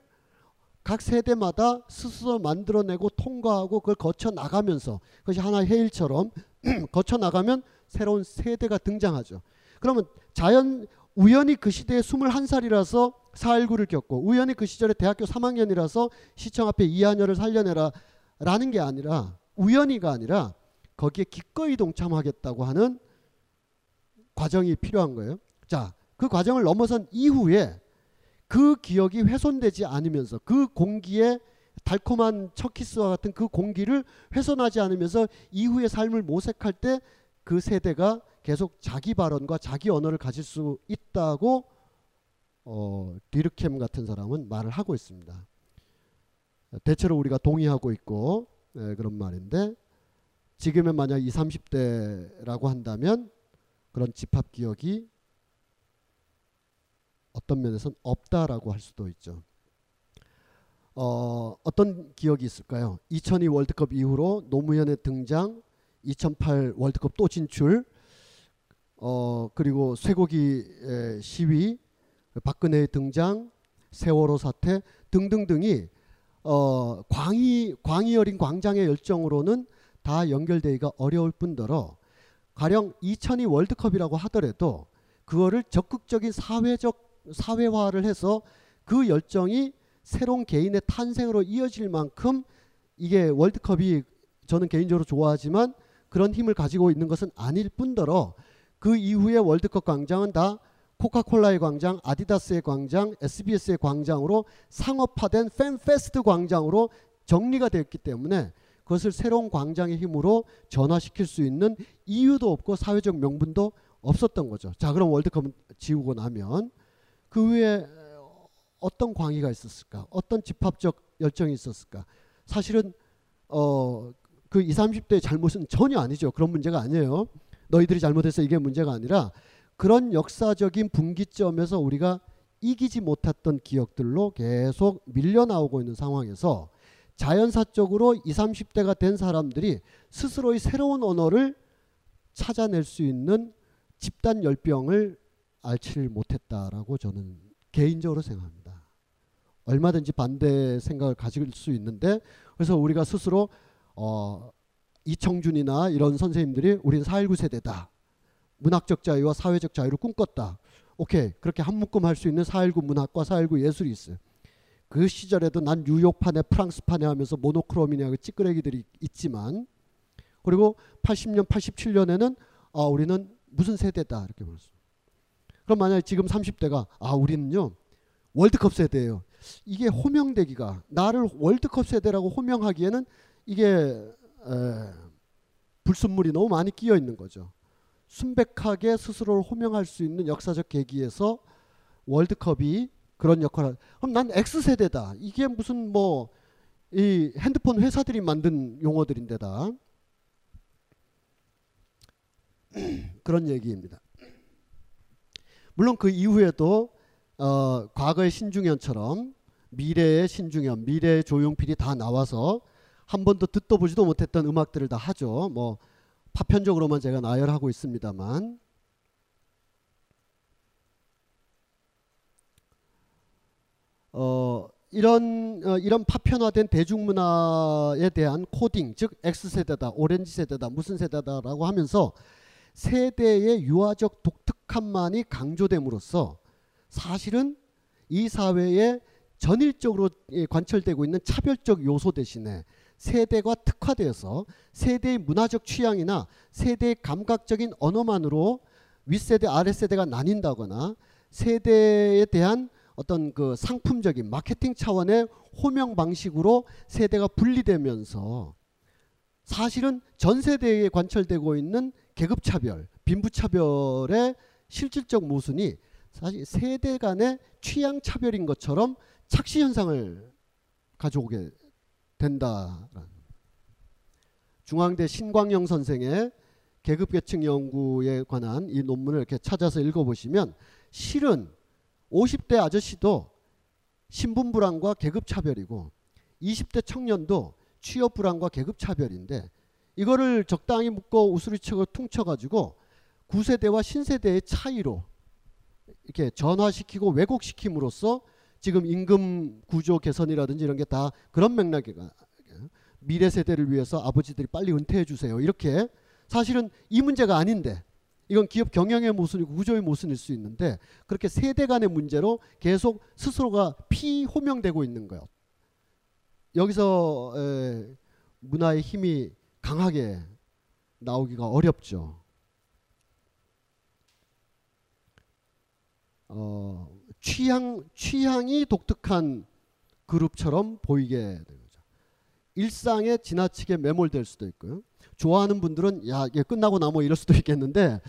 Speaker 7: 각 세대마다 스스로 만들어내고 통과하고 그걸 거쳐 나가면서 그것이 하나의 해일처럼 거쳐 나가면 새로운 세대가 등장하죠. 그러면 자연 우연히 그 시대에 21살이라서 4.19를 겪고 우연히 그 시절에 대학교 3학년이라서 시청 앞에 이한열을 살려내라 라는 게 아니라 우연히가 아니라 거기에 기꺼이 동참하겠다고 하는 과정이 필요한 거예요. 자, 그 과정을 넘어선 이후에 그 기억이 훼손되지 않으면서 그 공기에 달콤한 첫 키스와 같은 그 공기를 훼손하지 않으면서 이후의 삶을 모색할 때 그 세대가 계속 자기 발언과 자기 언어를 가질 수 있다고 어, 디르켐 같은 사람은 말을 하고 있습니다. 대체로 우리가 동의하고 있고 네, 그런 말인데 지금의 만약 20, 30대라고 한다면 그런 집합 기억이 어떤 면에서는 없다라고 할 수도 있죠. 어, 어떤 기억이 있을까요? 2002 월드컵 이후로 노무현의 등장, 2008 월드컵 또 진출, 어, 그리고 쇠고기 시위, 박근혜의 등장, 세월호 사태 등등등이 어, 광희 광희 어린 광장의 열정으로는 다 연결되기가 어려울 뿐더러 가령 2002 월드컵이라고 하더라도 그거를 적극적인 사회적 사회화를 해서 그 열정이 새로운 개인의 탄생으로 이어질 만큼 이게 월드컵이 저는 개인적으로 좋아하지만 그런 힘을 가지고 있는 것은 아닐 뿐더러 그 이후에 월드컵 광장은 다 코카콜라의 광장, 아디다스의 광장, SBS의 광장으로 상업화된 팬페스트 광장으로 정리가 되었기 때문에 그것을 새로운 광장의 힘으로 전환시킬 수 있는 이유도 없고 사회적 명분도 없었던 거죠. 자, 그럼 월드컵 지우고 나면 그 후에 어떤 광의가 있었을까? 어떤 집합적 열정이 있었을까? 사실은 어, 그 20, 30대의 잘못은 전혀 아니죠. 그런 문제가 아니에요. 너희들이 잘못해서 이게 문제가 아니라 그런 역사적인 분기점에서 우리가 이기지 못했던 기억들로 계속 밀려 나오고 있는 상황에서 자연사적으로 20, 30대가 된 사람들이 스스로의 새로운 언어를 찾아낼 수 있는 집단 열병을 앓지를 못했다라고 저는 개인적으로 생각합니다. 얼마든지 반대 생각을 가질 수 있는데 그래서 우리가 스스로 어, 이청준이나 이런 선생님들이 우리는 4.19 세대다. 문학적 자유와 사회적 자유를 꿈꿨다. 오케이 그렇게 한 묶음 할 수 있는 4.19 문학과 4.19 예술이 있어요. 그 시절에도 난 뉴욕판에 프랑스판에 하면서 모노크롬이냐고 찌끄레기들이 있지만 그리고 80년 87년에는 아 우리는 무슨 세대다 이렇게 말했어요. 그럼 만약에 지금 30대가 아 우리는요 월드컵 세대예요. 이게 호명되기가 나를 월드컵 세대라고 호명하기에는 이게 에, 불순물이 너무 많이 끼어 있는 거죠. 순백하게 스스로를 호명할 수 있는 역사적 계기에서 월드컵이 그런 역할을 그럼 난 X 세대다. 이게 무슨 뭐 이 핸드폰 회사들이 만든 용어들인데다 그런 얘기입니다. 물론 그 이후에도 어, 과거의 신중현처럼 미래의 신중현, 미래의 조용필이 다 나와서 한 번도 듣도 보지도 못했던 음악들을 다 하죠. 뭐 파편적으로만 제가 나열하고 있습니다만. 어, 이런 어, 이런 파편화된 대중문화에 대한 코딩, 즉 X 세대다, 오렌지 세대다, 무슨 세대다라고 하면서 세대의 유아적 독특함만이 강조됨으로써 사실은 이 사회에 전일적으로 예, 관철되고 있는 차별적 요소 대신에 세대가 특화되어서 세대의 문화적 취향이나 세대의 감각적인 언어만으로 윗세대 아랫세대가 나뉜다거나 세대에 대한 어떤 그 상품적인 마케팅 차원의 호명 방식으로 세대가 분리되면서 사실은 전 세대에 관철되고 있는 계급 차별, 빈부 차별의 실질적 모순이 사실 세대 간의 취향 차별인 것처럼 착시 현상을 가져오게 된다. 중앙대 신광영 선생의 계급계층 연구에 관한 이 논문을 이렇게 찾아서 읽어보시면 실은 50대 아저씨도 신분 불안과 계급 차별이고 20대 청년도 취업 불안과 계급 차별인데 이거를 적당히 묶어 우스리치고 퉁쳐가지고 구세대와 신세대의 차이로 이렇게 전화시키고 왜곡시킴으로써 지금 임금 구조 개선이라든지 이런 게 다 그런 맥락이가 미래 세대를 위해서 아버지들이 빨리 은퇴해 주세요. 이렇게 사실은 이 문제가 아닌데 이건 기업 경영의 모순이고 구조의 모순일 수 있는데 그렇게 세대 간의 문제로 계속 스스로가 피호명되고 있는 거예요. 여기서 에, 문화의 힘이 강하게 나오기가 어렵죠. 어, 취향 취향이 독특한 그룹처럼 보이게 되는 거죠. 일상에 지나치게 매몰될 수도 있고요. 좋아하는 분들은 야 이게 끝나고 나뭐 이럴 수도 있겠는데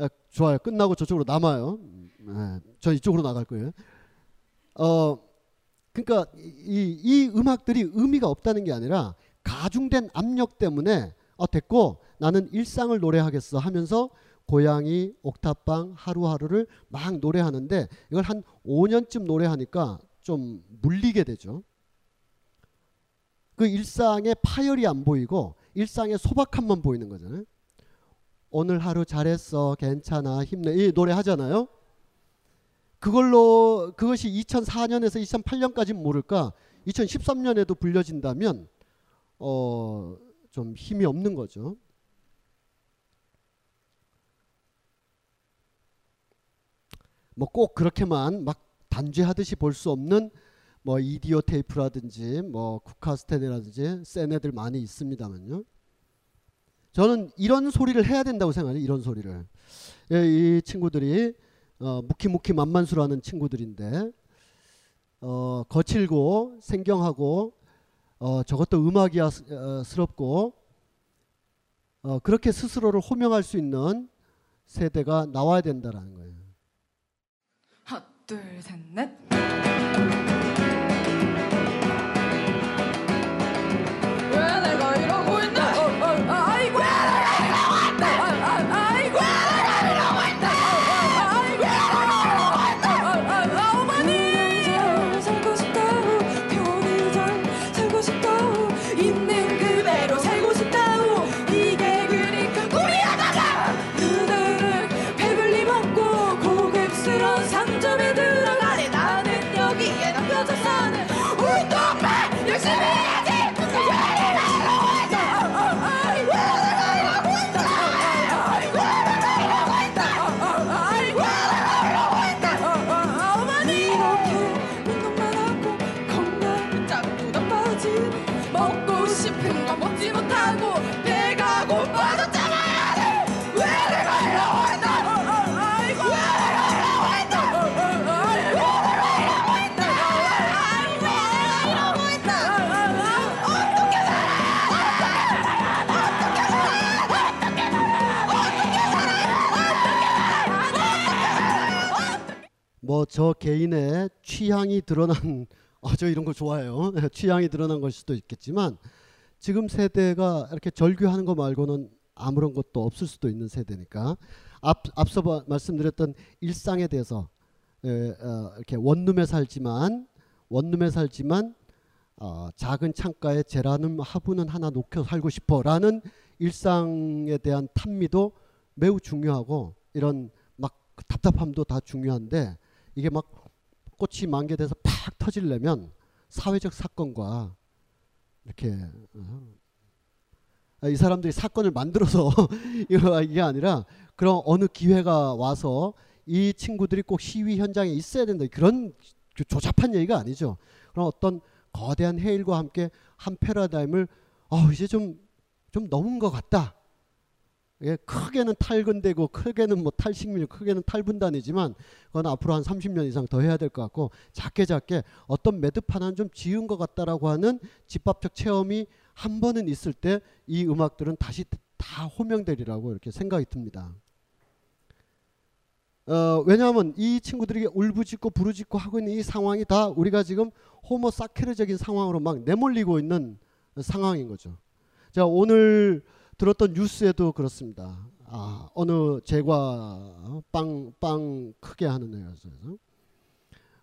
Speaker 7: 에, 좋아요. 끝나고 저쪽으로 남아요. 에, 저 이쪽으로 나갈 거예요. 어 그러니까 이, 이 음악들이 의미가 없다는 게 아니라 가중된 압력 때문에 어 됐고 나는 일상을 노래하겠어 하면서 고양이, 옥탑방 하루하루를 막 노래하는데 이걸 한 5년쯤 노래하니까 좀 물리게 되죠. 그 일상의 파열이 안 보이고 일상의 소박함만 보이는 거잖아요. 오늘 하루 잘했어, 괜찮아, 힘내 이 노래 하잖아요. 그걸로 그것이 2004년에서 2008년까지 모를까 2013년에도 불려진다면 어 좀 힘이 없는 거죠. 뭐 꼭 그렇게만 막 단죄하듯이 볼 수 없는 뭐 이디오 테이프라든지 뭐 쿠카스테네라든지 센 애들 많이 있습니다만요. 저는 이런 소리를 해야 된다고 생각해요. 이런 소리를. 예, 이 친구들이 어, 무키무키 만만수라는 친구들인데 어, 거칠고 생경하고 어, 저것도 음악이스럽고 어, 그렇게 스스로를 호명할 수 있는 세대가 나와야 된다라는 거예요.
Speaker 10: 하나 둘셋 넷.
Speaker 7: 뭐 저 개인의 취향이 드러난 어, 저 이런 거 좋아해요. 취향이 드러난 걸 수도 있겠지만 지금 세대가 이렇게 절규하는 거 말고는 아무런 것도 없을 수도 있는 세대니까 앞, 앞서 바- 말씀드렸던 일상에 대해서 에, 어, 이렇게 원룸에 살지만 원룸에 살지만 어, 작은 창가에 제라늄 화분은 하나 놓고 살고 싶어라는 일상에 대한 탐미도 매우 중요하고 이런 막 답답함도 다 중요한데 이게 막 꽃이 만개돼서 팍 터지려면 사회적 사건과 이렇게 어, 아, 이 사람들이 사건을 만들어서 이게 아니라 그런 어느 기회가 와서 이 친구들이 꼭 시위 현장에 있어야 된다 그런 조- 조잡한 얘기가 아니죠. 그런 어떤 거대한 해일과 함께 한 패러다임을 어 이제 좀 좀 넘은 것 같다. 예, 크게는 탈근되고 크게는 뭐 탈식민, 크게는 탈분단이지만 그건 앞으로 한 30년 이상 더 해야 될 것 같고 작게 작게 어떤 매듭 하나는 좀 지은 것 같다라고 하는 집합적 체험이 한 번은 있을 때 이 음악들은 다시 다 호명되리라고 이렇게 생각이 듭니다. 어, 왜냐하면 이 친구들이 울부짖고 부르짖고 하고 있는 이 상황이 다 우리가 지금 호모 사케르적인 상황으로 막 내몰리고 있는 상황인 거죠. 자 오늘 들었던 뉴스에도 그렇습니다. 아 어느 제과 빵 빵 크게 하는 회사에서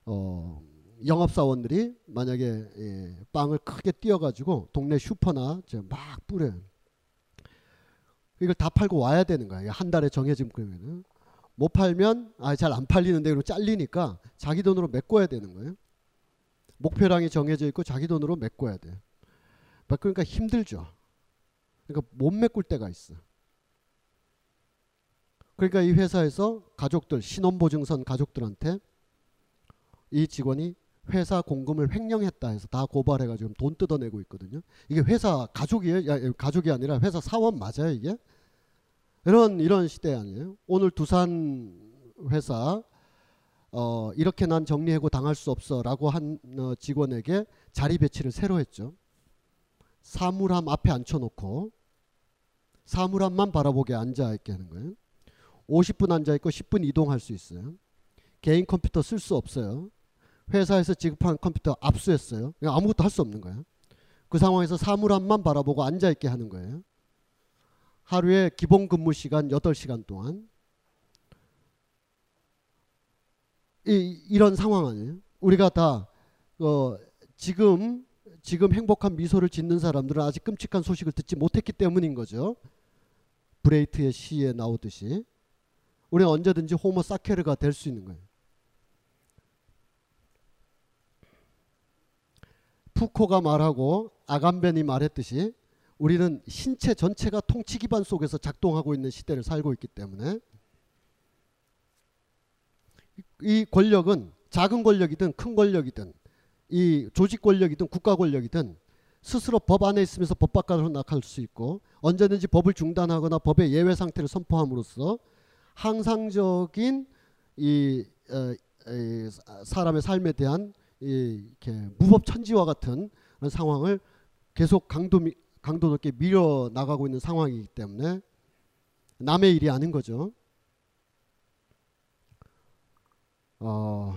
Speaker 7: 어 영업사원들이 만약에 예, 빵을 크게 띄어가지고 동네 슈퍼나 저막 뿌려요. 이걸 다 팔고 와야 되는 거예요. 한 달에 정해진 금액은 못 팔면 아 잘 안 팔리는데 그리고 잘리니까 자기 돈으로 메꿔야 되는 거예요. 목표량이 정해져 있고 자기 돈으로 메꿔야 돼. 메꾸니까 힘들죠. 그러니까 못 메꿀 때가 있어. 그러니까 이 회사에서 가족들 신원보증선 가족들한테 이 직원이 회사 공금을 횡령했다 해서 다 고발해가지고 돈 뜯어내고 있거든요. 이게 회사 가족이에요? 야, 가족이 아니라 회사 사원 맞아요 이게? 이런 이런 시대 아니에요? 오늘 두산 회사 어, 이렇게 난 정리해고 당할 수 없어라고 한 어, 직원에게 자리 배치를 새로 했죠. 사물함 앞에 앉혀놓고 사물함만 바라보게 앉아 있게 하는 거예요. 50분 앉아 있고 10분 이동할 수 있어요. 개인 컴퓨터 쓸 수 없어요. 회사에서 지급한 컴퓨터 압수했어요. 아무것도 할 수 없는 거예요. 그 상황에서 사물함만 바라보고 앉아 있게 하는 거예요. 하루에 기본 근무 시간 8시간 동안 이, 이런 상황 아니에요? 우리가 다 어, 지금 지금 행복한 미소를 짓는 사람들은 아직 끔찍한 소식을 듣지 못했기 때문인 거죠. 브레이트의 시에 나오듯이 우리는 언제든지 호모 사케르가 될 수 있는 거예요. 푸코가 말하고 아감벤이 말했듯이 우리는 신체 전체가 통치 기반 속에서 작동하고 있는 시대를 살고 있기 때문에 이 권력은 작은 권력이든 큰 권력이든 이 조직 권력이든 국가 권력이든 스스로 법 안에 있으면서 법 바깥으로 나갈 수 있고 언제든지 법을 중단하거나 법의 예외 상태를 선포함으로써 항상적인 이, 어, 이 사- 사람의 삶에 대한 이, 이렇게 무법 천지와 같은 그런 상황을 계속 강도 미- 강도 높게 밀어 나가고 있는 상황이기 때문에 남의 일이 아닌 거죠. 어,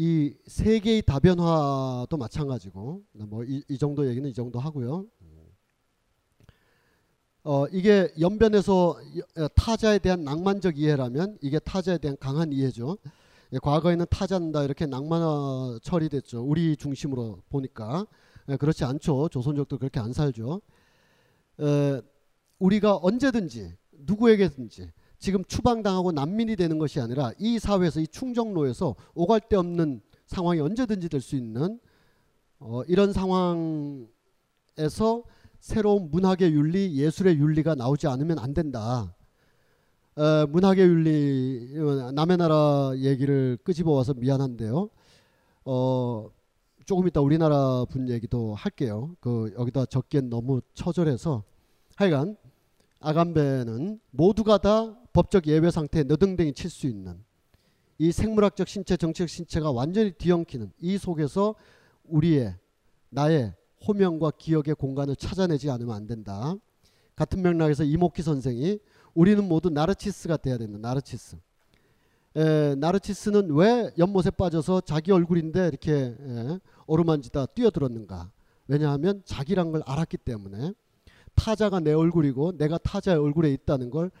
Speaker 7: 이 세계의 다변화도 마찬가지고 뭐이 이 정도 얘기는 이 정도 하고요. 어 이게 연변에서 여- 어, 타자에 대한 낭만적 이해라면 이게 타자에 대한 강한 이해죠. 예, 과거에는 타자는 다 이렇게 낭만화 처리됐죠. 우리 중심으로 보니까 예, 그렇지 않죠. 조선족도 그렇게 안 살죠. 에, 우리가 언제든지 누구에게든지 지금 추방당하고 난민이 되는 것이 아니라 이 사회에서 이 충정로에서 오갈 데 없는 상황이 언제든지 될 수 있는 어, 이런 상황에서 새로운 문학의 윤리, 예술의 윤리가 나오지 않으면 안 된다. 에, 문학의 윤리 어, 남의 나라 얘기를 끄집어 와서 미안한데요. 어 조금 이따 우리나라 분 얘기도 할게요. 그 여기다 적기엔 너무 처절해서 하여간 아간베는 모두가 다 법적 예외 상태에 너등댕이 칠 수 있는 이 생물학적 신체, 정치적 신체가 완전히 뒤엉키는 이 속에서 우리의 나의 호명과 기억의 공간을 찾아내지 않으면 안 된다. 같은 맥락에서 이목기 선생이 우리는 모두 나르치스가 돼야 된다. 나르치스. 에, 나르치스는 왜 연못에 빠져서 자기 얼굴인데 이렇게 에, 어루만지다 뛰어들었는가? 왜냐하면 자기란 걸 알았기 때문에 타자가 내 얼굴이고 내가 타자의 얼굴에 있다는 걸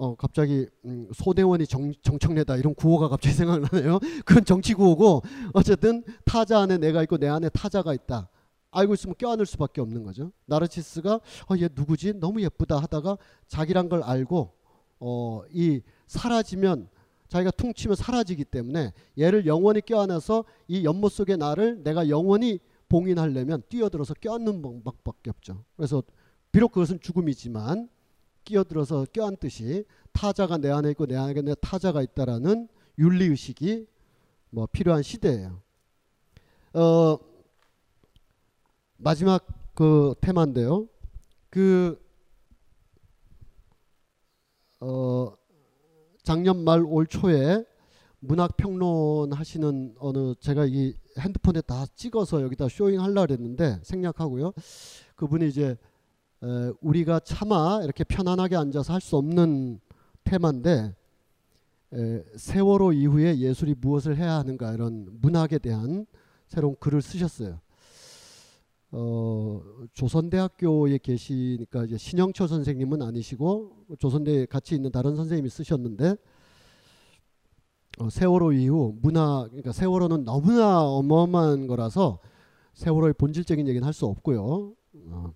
Speaker 7: 어, 갑자기 음, 소대원이 정, 정청래다 이런 구호가 갑자기 생각나네요. 그건 정치 구호고 어쨌든 타자 안에 내가 있고 내 안에 타자가 있다. 알고 있으면 껴안을 수밖에 없는 거죠. 나르치스가 어, 얘 누구지? 너무 예쁘다 하다가 자기란 걸 알고 어, 이 사라지면 자기가 퉁치면 사라지기 때문에 얘를 영원히 껴안아서 이 연못 속의 나를 내가 영원히 봉인하려면 뛰어들어서 껴안는 방법밖에 없죠. 그래서 비록 그것은 죽음이지만 끼어들어서 껴안듯이 타자가 내 안에 있고 내 안에 내 타자가 있다라는 윤리 의식이 뭐 필요한 시대예요. 어 마지막 그 테마인데요. 그 어, 작년 말 올 초에 문학 평론 하시는 어느 제가 이 핸드폰에 다 찍어서 여기다 showing 하려 그랬는데 생략하고요. 그분이 이제 에, 우리가 차마 이렇게 편안하게 앉아서 할 수 없는 테마인데 에, 세월호 이후에 예술이 무엇을 해야 하는가 이런 문학에 대한 새로운 글을 쓰셨어요. 어, 조선대학교에 계시니까 이제 신영철 선생님은 아니시고 조선대에 같이 있는 다른 선생님이 쓰셨는데 어, 세월호 이후 문화 그러니까 세월호는 너무나 어마어마한 거라서 세월호의 본질적인 얘기는 할 수 없고요. 어,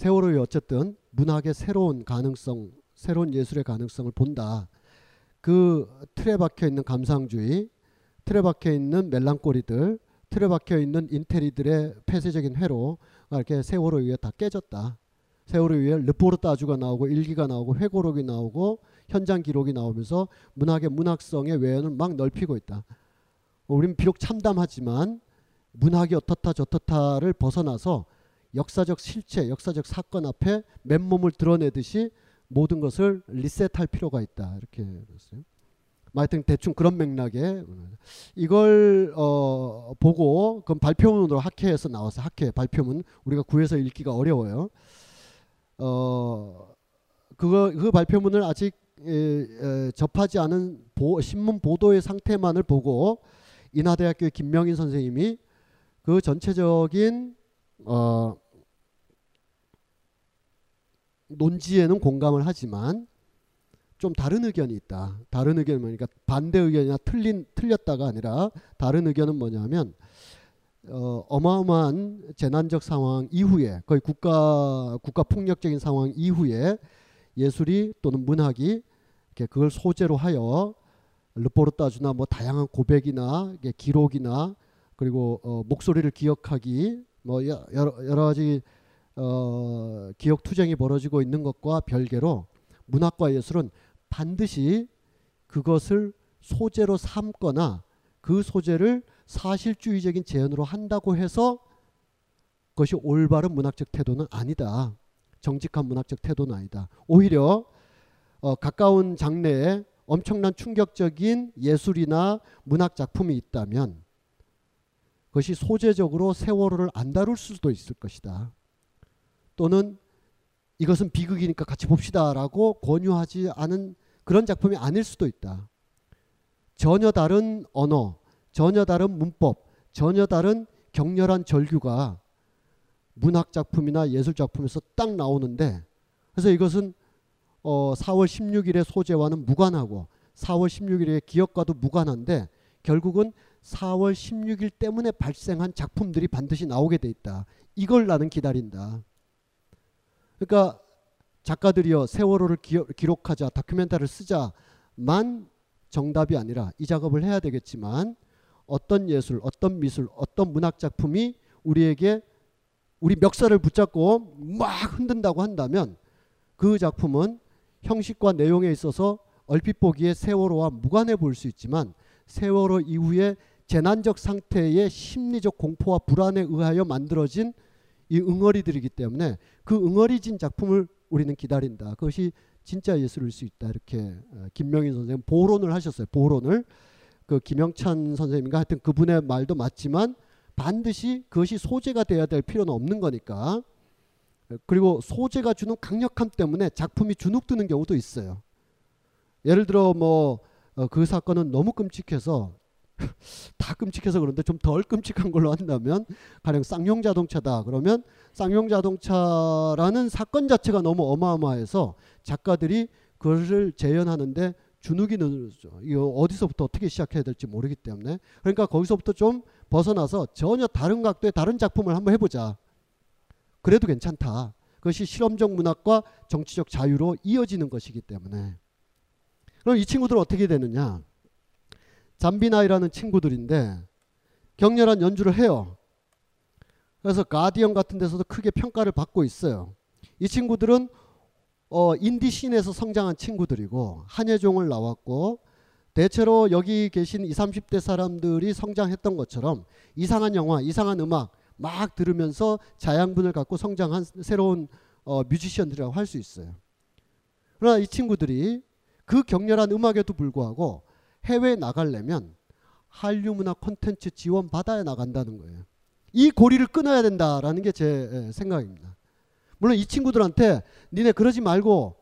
Speaker 7: 세월호에 어쨌든 문학의 새로운 가능성, 새로운 예술의 가능성을 본다. 그 틀에 박혀 있는 감상주의, 틀에 박혀 있는 멜랑꼬리들, 틀에 박혀 있는 인테리들의 폐쇄적인 회로가 이렇게 세월호 위에 다 깨졌다. 세월호 위에 르포르타주가 나오고 일기가 나오고 회고록이 나오고 현장 기록이 나오면서 문학의 문학성의 외연을 막 넓히고 있다. 우리는 비록 참담하지만 문학이 어떻다 저떻다를 벗어나서 역사적 실체, 역사적 사건 앞에 맨몸을 드러내듯이 모든 것을 리셋할 필요가 있다. 이렇게 그랬어요. 하여튼 대충 그런 맥락에 이걸 어 보고 그럼 발표문으로 학회에서 나와서 학회 발표문 우리가 구해서 읽기가 어려워요. 어 그거 그 발표문을 아직 에, 에, 접하지 않은 보, 신문 보도의 상태만을 보고 인하대학교의 김명인 선생님이 그 전체적인 어, 논지에는 공감을 하지만 좀 다른 의견이 있다. 다른 의견은 뭐니까 반대 의견이나 틀린 틀렸다가 아니라 다른 의견은 뭐냐면 어, 어마어마한 재난적 상황 이후에 거의 국가 국가 폭력적인 상황 이후에 예술이 또는 문학이 이렇게 그걸 소재로 하여 르포르타주나 뭐 다양한 고백이나 기록이나 그리고 어, 목소리를 기억하기 뭐 여러, 여러 가지 어, 기억 투쟁이 벌어지고 있는 것과 별개로 문학과 예술은 반드시 그것을 소재로 삼거나 그 소재를 사실주의적인 재현으로 한다고 해서 그것이 올바른 문학적 태도는 아니다. 정직한 문학적 태도는 아니다. 오히려 어, 가까운 장래에 엄청난 충격적인 예술이나 문학 작품이 있다면 그것이 소재적으로 세월호를 안 다룰 수도 있을 것이다. 또는 이것은 비극이니까 같이 봅시다라고 권유하지 않은 그런 작품이 아닐 수도 있다. 전혀 다른 언어, 전혀 다른 문법, 전혀 다른 격렬한 절규가 문학 작품이나 예술 작품에서 딱 나오는데 그래서 이것은 어 4월 16일의 소재와는 무관하고 4월 16일의 기억과도 무관한데 결국은 4월 16일 때문에 발생한 작품들이 반드시 나오게 돼 있다. 이걸 나는 기다린다. 그러니까 작가들이여 세월호를 기록하자 다큐멘터리를 쓰자만 정답이 아니라 이 작업을 해야 되겠지만 어떤 예술, 어떤 미술, 어떤 문학 작품이 우리에게 우리 멱살을 붙잡고 막 흔든다고 한다면 그 작품은 형식과 내용에 있어서 얼핏 보기에 세월호와 무관해 보일 수 있지만 세월호 이후에 재난적 상태의 심리적 공포와 불안에 의하여 만들어진 이 응어리들이기 때문에 그 응어리진 작품을 우리는 기다린다. 그것이 진짜 예술일 수 있다. 이렇게 어, 김명인 선생님 보론을 하셨어요. 보론을 그 김영찬 선생님인가 하여튼 그분의 말도 맞지만 반드시 그것이 소재가 돼야 될 필요는 없는 거니까. 어, 그리고 소재가 주는 강력함 때문에 작품이 주눅드는 경우도 있어요. 예를 들어 뭐 그 사건은 너무 끔찍해서 다 끔찍해서 그런데 좀 덜 끔찍한 걸로 한다면 가령 쌍용 자동차다 그러면 쌍용 자동차라는 사건 자체가 너무 어마어마해서 작가들이 그것을 재현하는데 주눅이 늘죠. 이거 어디서부터 어떻게 시작해야 될지 모르기 때문에 그러니까 거기서부터 좀 벗어나서 전혀 다른 각도의 다른 작품을 한번 해보자. 그래도 괜찮다. 그것이 실험적 문학과 정치적 자유로 이어지는 것이기 때문에 그럼 이 친구들은 어떻게 되느냐? 잠비나이라는 친구들인데 격렬한 연주를 해요. 그래서 가디언 같은 데서도 크게 평가를 받고 있어요. 이 친구들은 어, 인디 scene에서 성장한 친구들이고 한예종을 나왔고 대체로 여기 계신 20, 30대 사람들이 성장했던 것처럼 이상한 영화, 이상한 음악 막 들으면서 자양분을 갖고 성장한 새로운 어, 뮤지션들이라고 할 수 있어요. 그러나 이 친구들이 그 격렬한 음악에도 불구하고 해외에 나가려면 한류 문화 콘텐츠 지원 받아야 나간다는 거예요. 이 고리를 끊어야 된다라는 게 제 생각입니다. 물론 이 친구들한테 니네 그러지 말고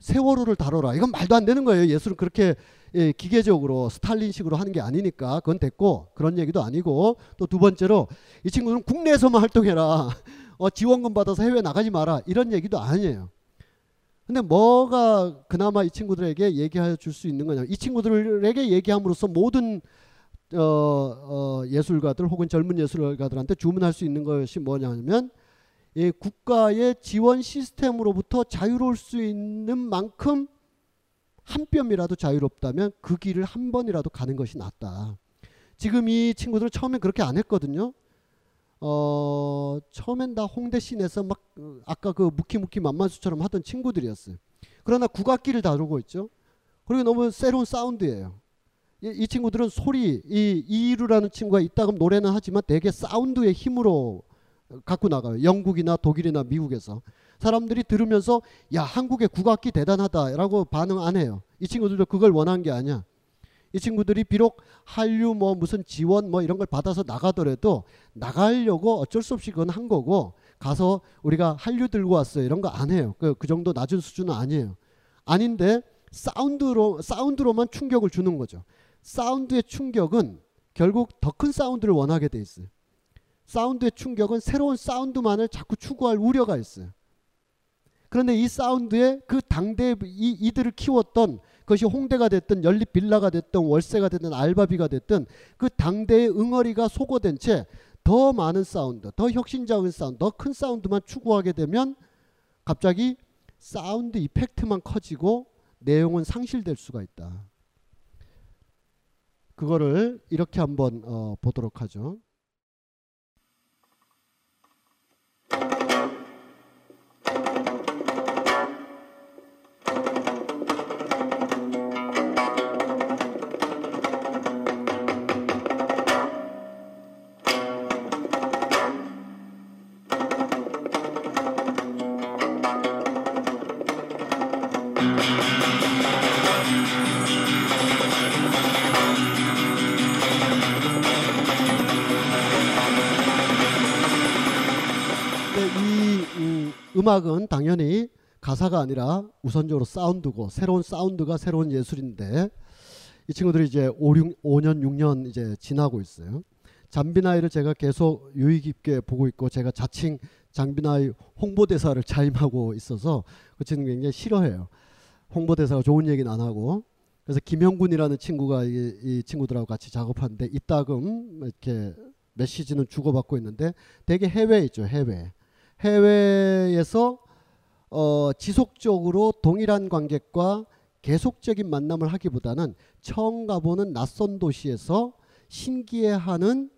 Speaker 7: 세월호를 다뤄라. 이건 말도 안 되는 거예요. 예술은 그렇게 예, 기계적으로 스탈린식으로 하는 게 아니니까 그건 됐고 그런 얘기도 아니고 또 두 번째로 이 친구들은 국내에서만 활동해라. 어, 지원금 받아서 해외 나가지 마라. 이런 얘기도 아니에요. 근데 뭐가 그나마 이 친구들에게 얘기해 줄 수 있는 거냐? 이 친구들에게 얘기함으로써 모든 어, 어, 예술가들 혹은 젊은 예술가들한테 주문할 수 있는 것이 뭐냐면 이 국가의 지원 시스템으로부터 자유로울 수 있는 만큼 한 뼘이라도 자유롭다면 그 길을 한 번이라도 가는 것이 낫다. 지금 이 친구들은 처음에 그렇게 안 했거든요. 어, 처음엔 다 홍대 씬에서 막 어, 아까 그 무키무키 만만수처럼 하던 친구들이었어요. 그러나 국악기를 다루고 있죠. 그리고 너무 새로운 사운드예요. 이, 이 친구들은 소리, 이 이루라는 친구가 이따금 노래는 하지만 되게 사운드의 힘으로 갖고 나가요. 영국이나 독일이나 미국에서 사람들이 들으면서 야 한국의 국악기 대단하다라고 반응 안 해요. 이 친구들도 그걸 원한 게 아니야. 이 친구들이 비록 한류 뭐 무슨 지원 뭐 이런 걸 받아서 나가더라도 나가려고 어쩔 수 없이 그건 한 거고 가서 우리가 한류 들고 왔어요 이런 거 안 해요. 그, 그 정도 낮은 수준은 아니에요. 아닌데 사운드로 사운드로만 충격을 주는 거죠. 사운드의 충격은 결국 더 큰 사운드를 원하게 돼 있어요. 사운드의 충격은 새로운 사운드만을 자꾸 추구할 우려가 있어요. 그런데 이 사운드에 그 당대 이, 이들을 키웠던 그것이 홍대가 됐든 연립 빌라가 됐든 월세가 됐든 알바비가 됐든 그 당대의 응어리가 소거된 채 더 많은 사운드, 더 혁신적인 사운드, 더 큰 사운드만 추구하게 되면 갑자기 사운드 effect만 커지고 내용은 상실될 수가 있다. 그거를 이렇게 한번 어, 보도록 하죠. 음, 음악은 당연히 가사가 아니라 우선적으로 사운드고 새로운 사운드가 새로운 예술인데 이 친구들이 이제 5, 6, 5년 6년 이제 지나고 있어요. 잠비나이를 제가 계속 유의 깊게 보고 있고 제가 자칭 장비나이 홍보대사를 자임하고 있어서 그 친구 굉장히 싫어해요. 홍보대사가 좋은 얘기는 안 하고 그래서 김형군이라는 친구가 이, 이 친구들하고 같이 작업하는데 이따금 이렇게 메시지는 주고받고 있는데 되게 해외에 있죠 해외 해외에서 어, 지속적으로 동일한 관객과 계속적인 만남을 하기보다는 처음 가보는 낯선 도시에서 신기해하는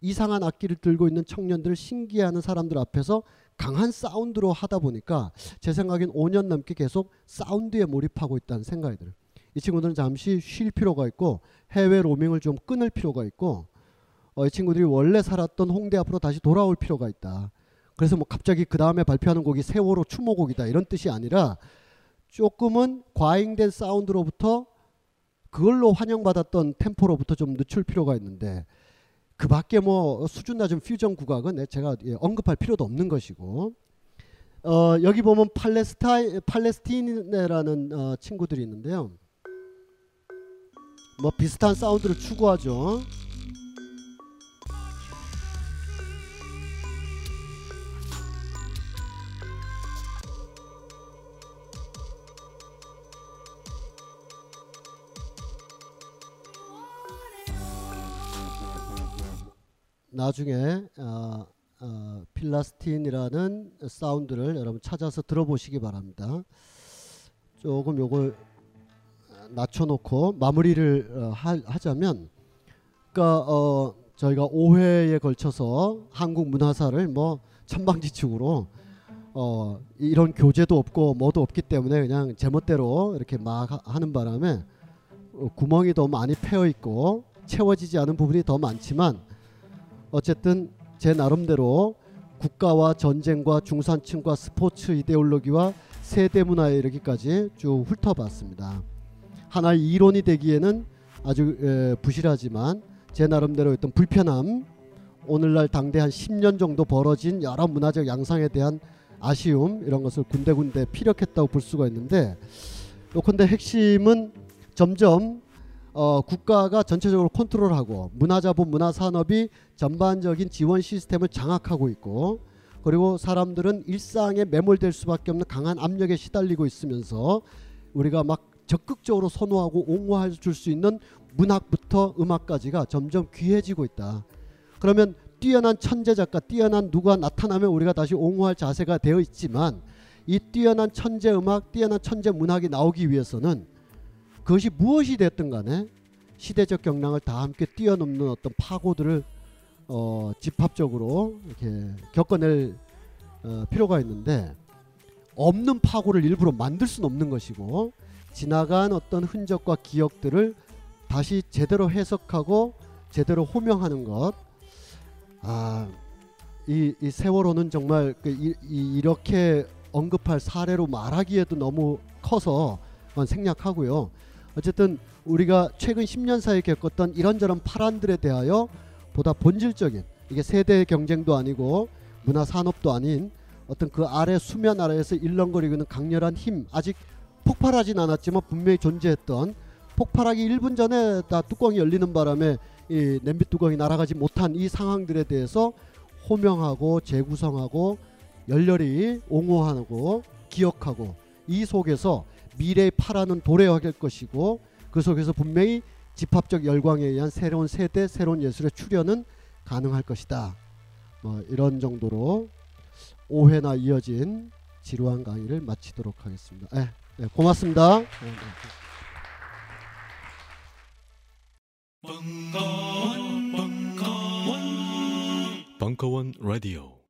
Speaker 7: 이상한 악기를 들고 있는 청년들을 신기해하는 사람들 앞에서 강한 사운드로 하다 보니까 제 생각엔 5년 넘게 계속 사운드에 몰입하고 있다는 생각이 들어요. 이 친구들은 잠시 쉴 필요가 있고 해외 로밍을 좀 끊을 필요가 있고 어, 이 친구들이 원래 살았던 홍대 앞으로 다시 돌아올 필요가 있다. 그래서 뭐 갑자기 그 다음에 발표하는 곡이 세월호 추모곡이다 이런 뜻이 아니라 조금은 과잉된 사운드로부터 그걸로 환영받았던 템포로부터 좀 늦출 필요가 있는데 그 밖에 뭐 수준 낮은 퓨전 국악은 제가 예, 언급할 필요도 없는 것이고 어, 여기 보면 팔레스타인 팔레스티네라는 어, 친구들이 있는데요. 뭐 비슷한 사운드를 추구하죠. 나중에 어, 어, 필라스틴이라는 사운드를 여러분 찾아서 들어보시기 바랍니다. 조금 요걸 낮춰놓고 마무리를 어, 하, 하자면, 그러니까 어, 저희가 5회에 걸쳐서 한국 문화사를 뭐 천방지축으로 어, 이런 교재도 없고 뭐도 없기 때문에 그냥 제멋대로 이렇게 막 하- 하는 바람에 어, 구멍이 더 많이 패여 있고 채워지지 않은 부분이 더 많지만 어쨌든 제 나름대로 국가와 전쟁과 중산층과 스포츠 이데올로기와 세대 문화에 이르기까지 쭉 훑어봤습니다. 하나의 이론이 되기에는 아주 에, 부실하지만 제 나름대로 어떤 불편함, 오늘날 당대 한 10년 정도 벌어진 여러 문화적 양상에 대한 아쉬움 이런 것을 군데군데 피력했다고 볼 수가 있는데 요컨대 핵심은 점점 어, 국가가 전체적으로 컨트롤하고 문화자본 문화산업이 전반적인 지원 시스템을 장악하고 있고 그리고 사람들은 일상에 매몰될 수밖에 없는 강한 압력에 시달리고 있으면서 우리가 막 적극적으로 선호하고 옹호해 줄 수 있는 문학부터 음악까지가 점점 귀해지고 있다. 그러면 뛰어난 천재 작가, 뛰어난 누가 나타나면 우리가 다시 옹호할 자세가 되어 있지만 이 뛰어난 천재 음악, 뛰어난 천재 문학이 나오기 위해서는 그것이 무엇이 됐든 간에 시대적 경랑을 다 함께 뛰어넘는 어떤 파고들을 어, 집합적으로 이렇게 겪어낼 어, 필요가 있는데 없는 파고를 일부러 만들 수는 없는 것이고 지나간 어떤 흔적과 기억들을 다시 제대로 해석하고 제대로 호명하는 것. 아, 이, 이 세월호는 정말 그 이, 이, 이렇게 언급할 사례로 말하기에도 너무 커서 생략하고요. 어쨌든 우리가 최근 10년 사이에 겪었던 이런저런 파란들에 대하여 보다 본질적인 이게 세대 경쟁도 아니고 문화 산업도 아닌 어떤 그 아래 수면 아래에서 일렁거리고 있는 강렬한 힘 아직 폭발하진 않았지만 분명히 존재했던 폭발하기 1분 전에 다 뚜껑이 열리는 바람에 이 냄비 뚜껑이 날아가지 못한 이 상황들에 대해서 호명하고 재구성하고 열렬히 옹호하고 기억하고 이 속에서 미래의 파라는 도래하게 할 것이고 그 속에서 분명히 집합적 열광에 의한 새로운 세대, 새로운 예술의 출현은 가능할 것이다. 뭐 이런 정도로 5회나 이어진 지루한 강의를 마치도록 하겠습니다. 네, 네, 고맙습니다. 네, 네.
Speaker 11: 벙커원 라디오